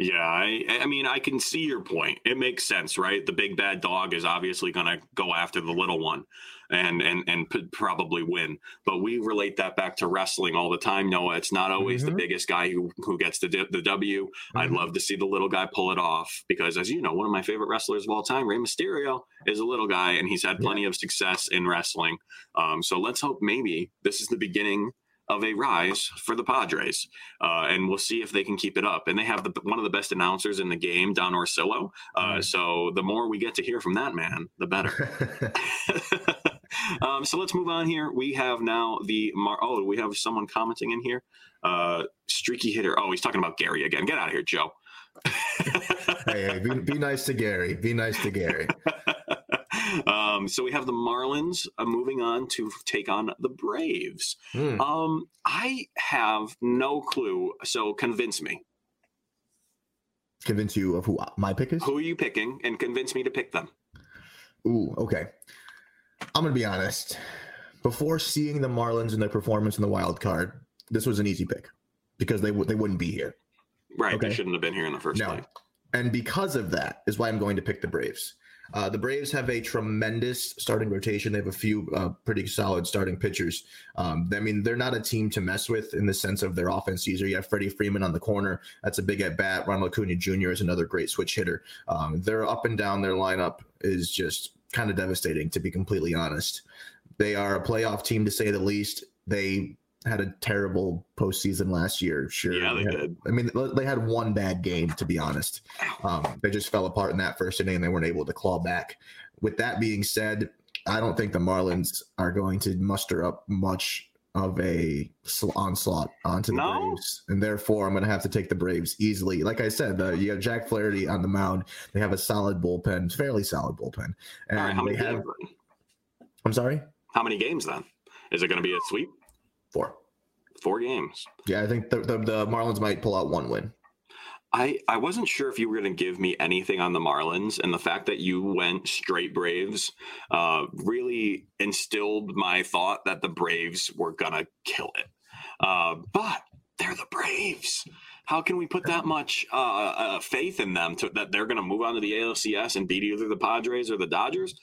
[SPEAKER 2] Yeah, I, I mean, I can see your point. It makes sense, right? The big bad dog is obviously going to go after the little one and and and p- probably win. But we relate that back to wrestling all the time. Noah, it's not always mm-hmm. the biggest guy who who gets the the W. Mm-hmm. I'd love to see the little guy pull it off because, as you know, one of my favorite wrestlers of all time, Rey Mysterio, is a little guy, and he's had plenty yeah. of success in wrestling. Um, so let's hope maybe this is the beginning of a rise for the Padres, uh, and we'll see if they can keep it up. And they have the, one of the best announcers in the game, Don Orsillo. Uh, mm. So the more we get to hear from that man, the better. um, so let's move on here. We have now the Mar- oh, we have someone commenting in here. Uh, streaky hitter. Oh, he's talking about Gary again. Get out of here, Joe.
[SPEAKER 3] hey, hey be, be nice to Gary. Be nice to Gary.
[SPEAKER 2] Um, so we have the Marlins uh, moving on to take on the Braves. Hmm. Um, I have no clue. So convince me.
[SPEAKER 3] Convince you of who my pick is?
[SPEAKER 2] Who are you picking? And convince me to pick them.
[SPEAKER 3] Ooh, okay. I'm gonna be honest. Before seeing the Marlins and their performance in the wild card, this was an easy pick because they would they wouldn't be here.
[SPEAKER 2] Right. Okay? They shouldn't have been here in the first no. place.
[SPEAKER 3] And because of that is why I'm going to pick the Braves. Uh, the Braves have a tremendous starting rotation. They have a few uh, pretty solid starting pitchers. Um, I mean, they're not a team to mess with in the sense of their offense either. You have Freddie Freeman on the corner. That's a big at bat. Ronald Acuna Jr. is another great switch hitter. Um, they're up and down. Their lineup is just kind of devastating, to be completely honest. They are a playoff team, to say the least. They had a terrible postseason last year. Sure,
[SPEAKER 2] yeah, they,
[SPEAKER 3] they
[SPEAKER 2] had, did.
[SPEAKER 3] I mean, they had one bad game to be honest. Um, they just fell apart in that first inning, and they weren't able to claw back. With that being said, I don't think the Marlins are going to muster up much of a onslaught onto the no? Braves, and therefore I'm going to have to take the Braves easily. Like I said, the, you have Jack Flaherty on the mound. They have a solid bullpen, fairly solid bullpen, and right, they have. I'm sorry.
[SPEAKER 2] How many games then? Is it going to be a sweep?
[SPEAKER 3] Four.
[SPEAKER 2] Four games.
[SPEAKER 3] Yeah, I think the, the, the Marlins might pull out one win.
[SPEAKER 2] I, I wasn't sure if you were going to give me anything on the Marlins, and the fact that you went straight Braves uh, really instilled my thought that the Braves were going to kill it. Uh, but they're the Braves. How can we put that much uh, uh faith in them to, that they're going to move on to the ALCS and beat either the Padres or the Dodgers?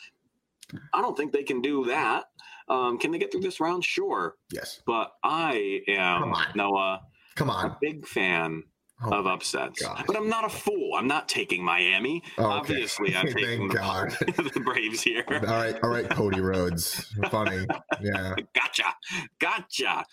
[SPEAKER 2] I don't think they can do that. Um, can they get through this round? Sure.
[SPEAKER 3] Yes.
[SPEAKER 2] But I am. Noah.
[SPEAKER 3] Come on.
[SPEAKER 2] A big fan oh of upsets. But I'm not a fool. I'm not taking Miami. Okay. Obviously, I'm taking the, the, Braves here.
[SPEAKER 3] All right. All right, Cody Rhodes. Funny. Yeah.
[SPEAKER 2] gotcha. Gotcha.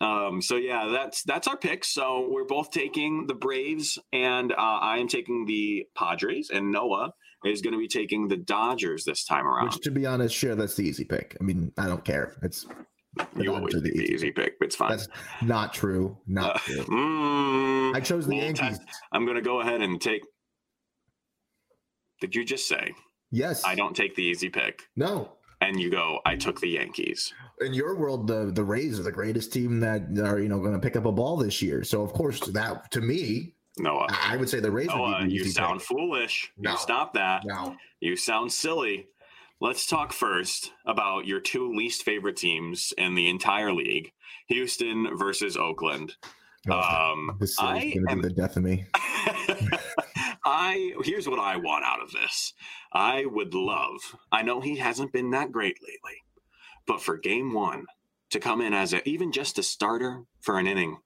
[SPEAKER 2] Um, so yeah, that's that's our pick. So we're both taking the Braves, and uh, I am taking the Padres, and Noah is going to be taking the Dodgers this time around. Which,
[SPEAKER 3] to be honest, sure, that's the easy pick. I mean, I don't care. It's
[SPEAKER 2] you always the easy, easy pick. It's fine. That's
[SPEAKER 3] not true. Not uh, true. Mm, I chose the Yankees.
[SPEAKER 2] I'm going to go ahead and take. Did you just say?
[SPEAKER 3] Yes.
[SPEAKER 2] I don't take the easy pick.
[SPEAKER 3] No.
[SPEAKER 2] And you go, I took the Yankees.
[SPEAKER 3] In your world, the the Rays are the greatest team that are you know going to pick up a ball this year. So of course that to me
[SPEAKER 2] Noah.
[SPEAKER 3] I would say the Rays.
[SPEAKER 2] Noah, you sound foolish. No. You stop that.
[SPEAKER 3] No.
[SPEAKER 2] You sound silly. Let's talk first about your two least favorite teams in the entire league: Houston versus Oakland.
[SPEAKER 3] Oh, um, this is going to be the death of me.
[SPEAKER 2] I here's what I want out of this. I would love. I know he hasn't been that great lately, but for Game One to come in as a even just a starter for an inning,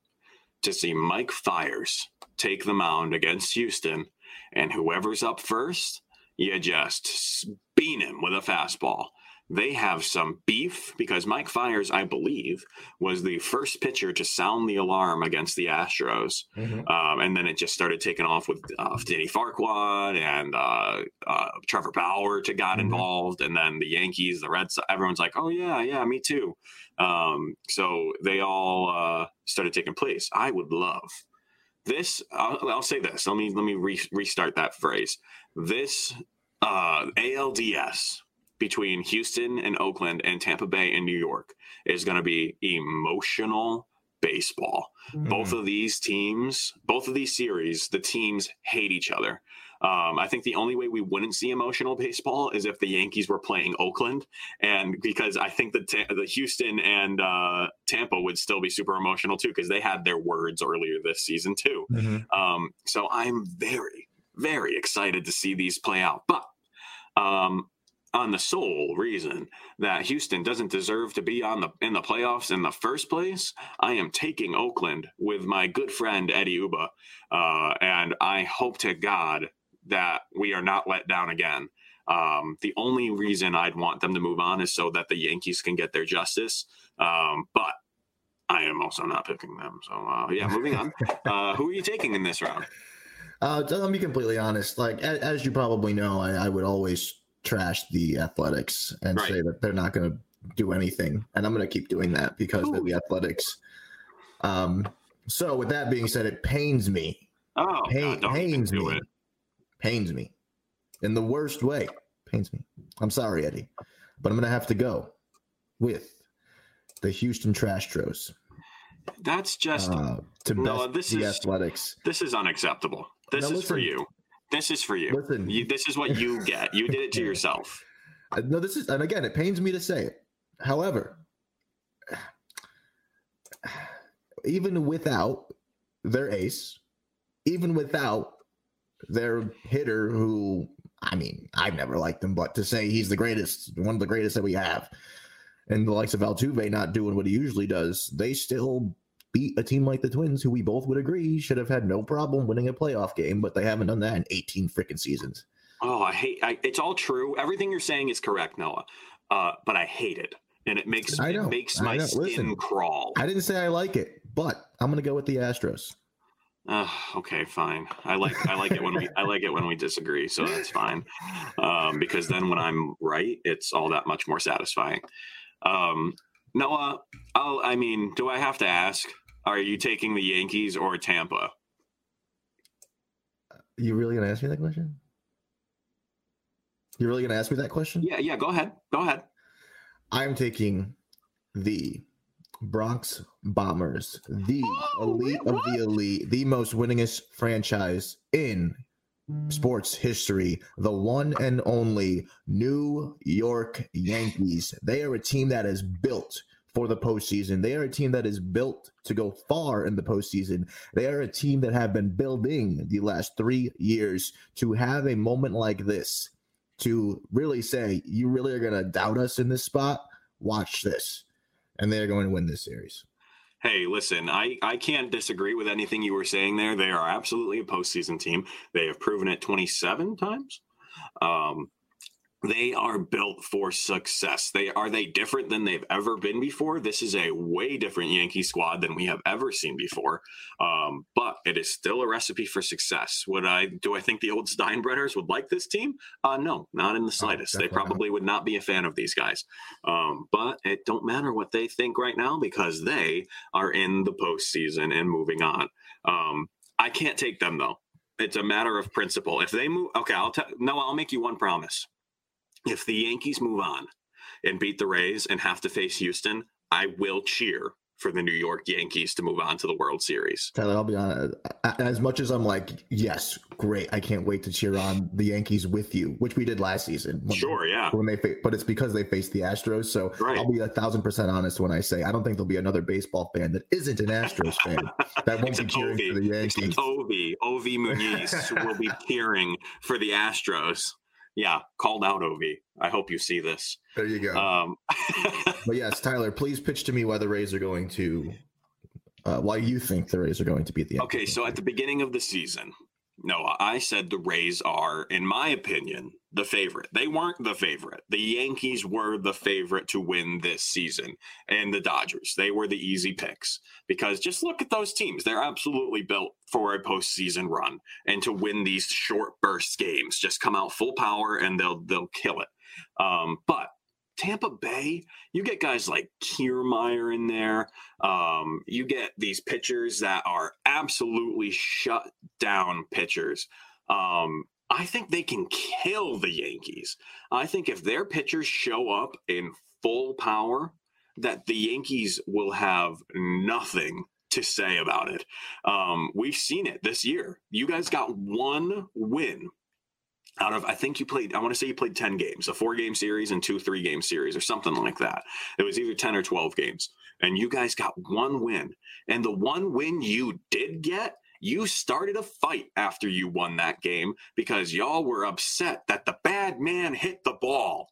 [SPEAKER 2] to see Mike Fiers take the mound against Houston, and whoever's up first, you just bean him with a fastball. they have some beef because Mike Fiers, I believe, was the first pitcher to sound the alarm against the Astros.
[SPEAKER 3] Mhm.
[SPEAKER 2] Um, and then it just started taking off with uh, Danny Farquhar and uh, uh, Trevor Bauer to got
[SPEAKER 3] Mhm.
[SPEAKER 2] involved. And then the Yankees, the Reds. Everyone's like, oh, yeah, yeah, me too. Um, so they all uh, started taking place. I would love this. I'll, I'll say this. Let me let me re- restart that phrase. This uh, ALDS between Houston and Oakland and Tampa Bay and New York is going to be emotional baseball. Both of these teams, both of these series, the teams hate each other. Um, I think the only way we wouldn't see emotional baseball is if the Yankees were playing Oakland, and because I think the the Houston and uh, Tampa would still be super emotional too because they had their words earlier this season too.
[SPEAKER 3] Mhm.
[SPEAKER 2] Um, so I'm very, very excited to see these play out. But um, on the sole reason that Houston doesn't deserve to be on the in the playoffs in the first place, I am taking Oakland with my good friend Eddie Uba, uh, and I hope to God that we are not let down again. Um, the only reason I'd want them to move on is so that the Yankees can get their justice. Um, but I am also not picking them. So uh, yeah, moving on. Uh, who are you taking in this round?
[SPEAKER 3] Uh, to let me be completely honest, like as, as you probably know, I, I would always trash the Athletics and
[SPEAKER 2] Right.
[SPEAKER 3] say that they're not going to do anything, and I'm going to keep doing that because they're the Athletics. Um, so with that being said, it pains me,
[SPEAKER 2] Oh,
[SPEAKER 3] pain,
[SPEAKER 2] God, don't
[SPEAKER 3] pains
[SPEAKER 2] do
[SPEAKER 3] me,
[SPEAKER 2] it.
[SPEAKER 3] Pains me, in the worst way. Pains me. I'm sorry, Eddie, but I'm going to have to go with the Houston Trastros
[SPEAKER 2] That's just
[SPEAKER 3] uh, to
[SPEAKER 2] No,
[SPEAKER 3] best
[SPEAKER 2] this
[SPEAKER 3] the
[SPEAKER 2] is-
[SPEAKER 3] Athletics.
[SPEAKER 2] this is unacceptable. This
[SPEAKER 3] Now
[SPEAKER 2] is for you. This is for you.
[SPEAKER 3] Listen.
[SPEAKER 2] you. This is what you get. You did it to yourself.
[SPEAKER 3] No, this is, and again, it pains me to say it. However, even without their ace, even without their hitter, who I mean, I've never liked him, but to say he's the greatest, one of the greatest that we have, and the likes of Altuve not doing what he usually does, they still beat a team like the Twins, who we both would agree should have had no problem winning a playoff game, but they haven't done that in 18 freaking seasons.
[SPEAKER 2] Oh, I hate. I, it's all true. Everything you're saying is correct, Noah. Uh, but I hate it, and it makes
[SPEAKER 3] I know,
[SPEAKER 2] it makes
[SPEAKER 3] I
[SPEAKER 2] my
[SPEAKER 3] know.
[SPEAKER 2] skin
[SPEAKER 3] Listen.
[SPEAKER 2] crawl.
[SPEAKER 3] I didn't say I like it, but I'm going to go with the Astros.
[SPEAKER 2] Uh, okay, fine. I like I like it when we I like it when we disagree, so that's fine. Um, because then when I'm right, it's all that much more satisfying. Um, Noah, I'll, I mean, do I have to ask? Are you taking the Yankees or Tampa?
[SPEAKER 3] You really gonna ask me that question? You really gonna ask me that question?
[SPEAKER 2] Yeah, yeah. Go ahead. Go ahead.
[SPEAKER 3] I'm taking the Bronx Bombers, the
[SPEAKER 2] Oh,
[SPEAKER 3] elite of the elite, the most winningest franchise in sports history, the one and only New York Yankees. They are a team that is built for the postseason. They are a team that is built to go far in the postseason. They are a team that have been building the last three years to have a moment like this to really say, you really are going to doubt us in this spot? Watch this. And they're going to win this series.
[SPEAKER 2] Hey, listen, I, I can't disagree with anything you were saying there. They are absolutely a postseason team. They have proven it 27 times. Um, they are built for success. They are they different than they've ever been before. This is a way different Yankee squad than we have ever seen before. Um, but it is still a recipe for success. Would I do I think the old Steinbrenners would like this team? Uh, no, not in the slightest. they
[SPEAKER 3] definitely not.
[SPEAKER 2] probably would not be a fan of these guys. Um, but it don't matter what they think right now because they are in the postseason and moving on. Um, I can't take them though. It's a matter of principle. If they move, okay, I'll tell. No, I'll make you one promise. If the Yankees move on and beat the Rays and have to face Houston, I will cheer for the New York Yankees to move on to the World Series.
[SPEAKER 3] Tyler, I'll be honest. As much as I'm like, yes, great. I can't wait to cheer on the Yankees with you, which we did last season.
[SPEAKER 2] Sure, yeah.
[SPEAKER 3] When they, but it's because they faced the Astros. So
[SPEAKER 2] Right.
[SPEAKER 3] I'll be a thousand percent honest when I say I don't think there'll be another baseball fan that isn't an Astros fan that won't be cheering
[SPEAKER 2] Ovi.
[SPEAKER 3] for the
[SPEAKER 2] Except
[SPEAKER 3] Yankees.
[SPEAKER 2] Ovi, Ovi Muniz will be cheering for the Astros. Yeah, called out Ovi. I hope you see this.
[SPEAKER 3] There you go.
[SPEAKER 2] Um,
[SPEAKER 3] but yes, Tyler, please pitch to me why the Rays are going to, uh, why you think the Rays are going to beat the
[SPEAKER 2] okay, so at the beginning of the season, no, I said the Rays are, in my opinion, the favorite. They weren't the favorite. The Yankees were the favorite to win this season, and the Dodgers. They were the easy picks because just look at those teams. They're absolutely built for a postseason run and to win these short burst games. Just come out full power and they'll they'll kill it. Um, but Tampa Bay, you get guys like Kiermaier in there. Um, you get these pitchers that are absolutely shut down pitchers. Um, I think they can kill the Yankees. I think if their pitchers show up in full power, that the Yankees will have nothing to say about it. Um, we've seen it this year. You guys got one win out of I think you played I want to say you played 10 games, a four game series and two three game series or something like that. It was either 10 or 12 games and you guys got one win. And the one win you did get, you started a fight after you won that game because y'all were upset that the bad man hit the ball.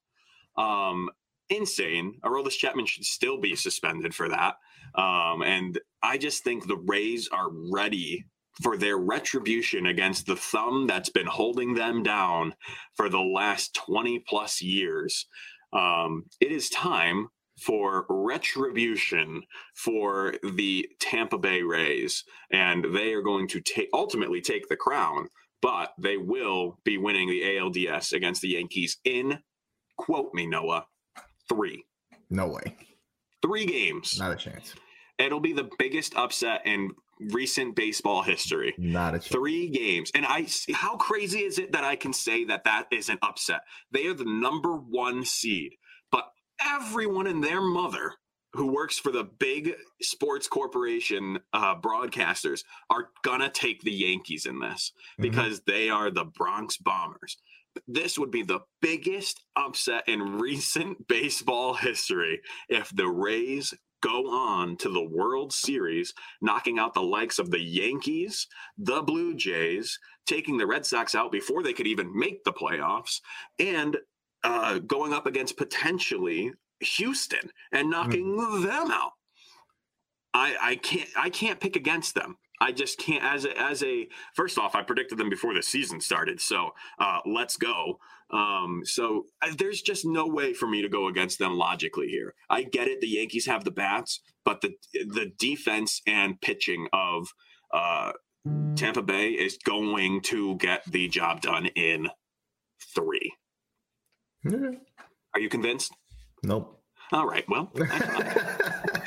[SPEAKER 2] Um insane. Aroldis Chapman should still be suspended for that. Um, and I just think the Rays are ready for their retribution against the thumb that's been holding them down for the last 20 plus years. Um, it is time for retribution for the Tampa Bay Rays, and they are going to take ultimately take the crown, but they will be winning the ALDS against the Yankees in quote me Noah three.
[SPEAKER 3] No way.
[SPEAKER 2] Three games.
[SPEAKER 3] Not a chance.
[SPEAKER 2] It'll be the biggest upset in recent baseball history.
[SPEAKER 3] Not a chance.
[SPEAKER 2] Three games. And I, see how crazy is it that I can say that that is an upset? They are the number one seed, but everyone and their mother who works for the big sports corporation uh, broadcasters are gonna take the Yankees in this
[SPEAKER 3] Mhm.
[SPEAKER 2] because they are the Bronx Bombers. This would be the biggest upset in recent baseball history if the Rays go on to the World Series, knocking out the likes of the Yankees, the Blue Jays, taking the Red Sox out before they could even make the playoffs, and uh, going up against potentially Houston and knocking them out. I, I can't I can't pick against them. I just can't as a as a first off, I predicted them before the season started. So uh, let's go. Um, so uh, there's just no way for me to go against them logically here. I get it, the Yankees have the bats, but the the defense and pitching of uh, Tampa Bay is going to get the job done in three. Are you convinced?
[SPEAKER 3] Nope.
[SPEAKER 2] All right. Well,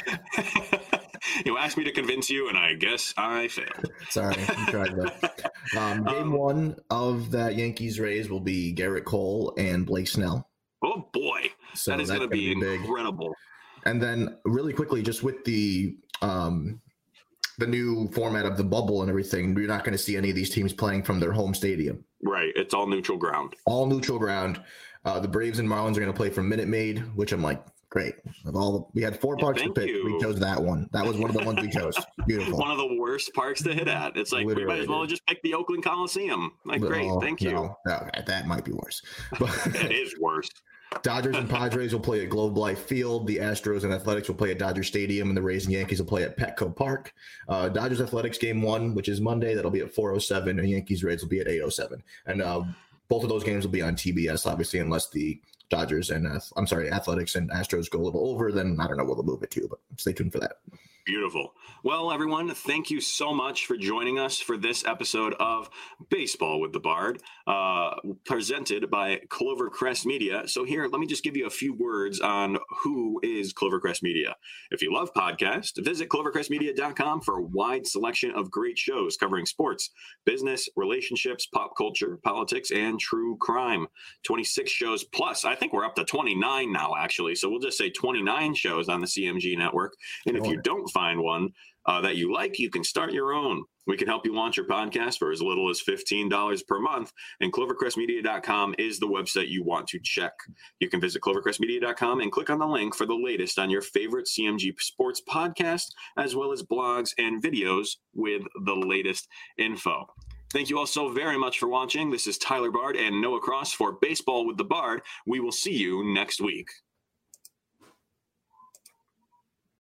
[SPEAKER 2] you asked me to convince you, and I guess I failed.
[SPEAKER 3] Sorry, I tried that. Um, game
[SPEAKER 2] Um,
[SPEAKER 3] one of that Yankees Rays will be Gerrit Cole and Blake Snell.
[SPEAKER 2] Oh boy,
[SPEAKER 3] So
[SPEAKER 2] that is going to be,
[SPEAKER 3] big.
[SPEAKER 2] incredible.
[SPEAKER 3] And then really quickly, just with the um, the new format of the bubble and everything, you're not going to see any of these teams playing from their home stadium.
[SPEAKER 2] Right. It's all neutral ground.
[SPEAKER 3] All neutral ground. Uh, the Braves and Marlins are going to play from Minute Maid, which I'm like, great. Of all the, we had four
[SPEAKER 2] Yeah,
[SPEAKER 3] parks to pick.
[SPEAKER 2] you.
[SPEAKER 3] We chose that one. That was one of the ones we chose. Beautiful.
[SPEAKER 2] One of the worst parks to hit at. It's like we might as well just pick the Oakland Coliseum. Like, great,
[SPEAKER 3] Oh,
[SPEAKER 2] thank you.
[SPEAKER 3] no. Okay, that might be worse. But
[SPEAKER 2] It is worse.
[SPEAKER 3] Dodgers and Padres will play at Globe Life Field. The Astros and Athletics will play at Dodger Stadium, and the Rays and Yankees will play at Petco Park. Uh, Dodgers Athletics game one, which is Monday, that'll be at 4:07, and Yankees Rays will be at 8:07. And uh, both of those games will be on TBS, obviously, unless the Dodgers and uh, I'm sorry, Athletics and Astros go a little over. Then I don't know what they'll move it to, but stay tuned for that.
[SPEAKER 2] Beautiful. Well, everyone, thank you so much for joining us for this episode of Baseball with the Bard, uh, presented by Clovercrest Media. So, here, let me just give you a few words on who is Clovercrest Media. If you love podcasts, visit clovercrestmedia.com for a wide selection of great shows covering sports, business, relationships, pop culture, politics, and true crime. 26 shows plus. I think we're up to 29 now, actually. So, we'll just say 29 shows on the CMG network. And if you don't find one uh, that you like, you can start your own. We can help you launch your podcast for as little as $15 per month. And clovercrestmedia.com is the website you want to check. You can visit clovercrestmedia.com and click on the link for the latest on your favorite CMG sports podcast, as well as blogs and videos with the latest info. Thank you all so very much for watching. This is Tyler Bard and Noah Cross for Baseball with the Bard. We will see you next week.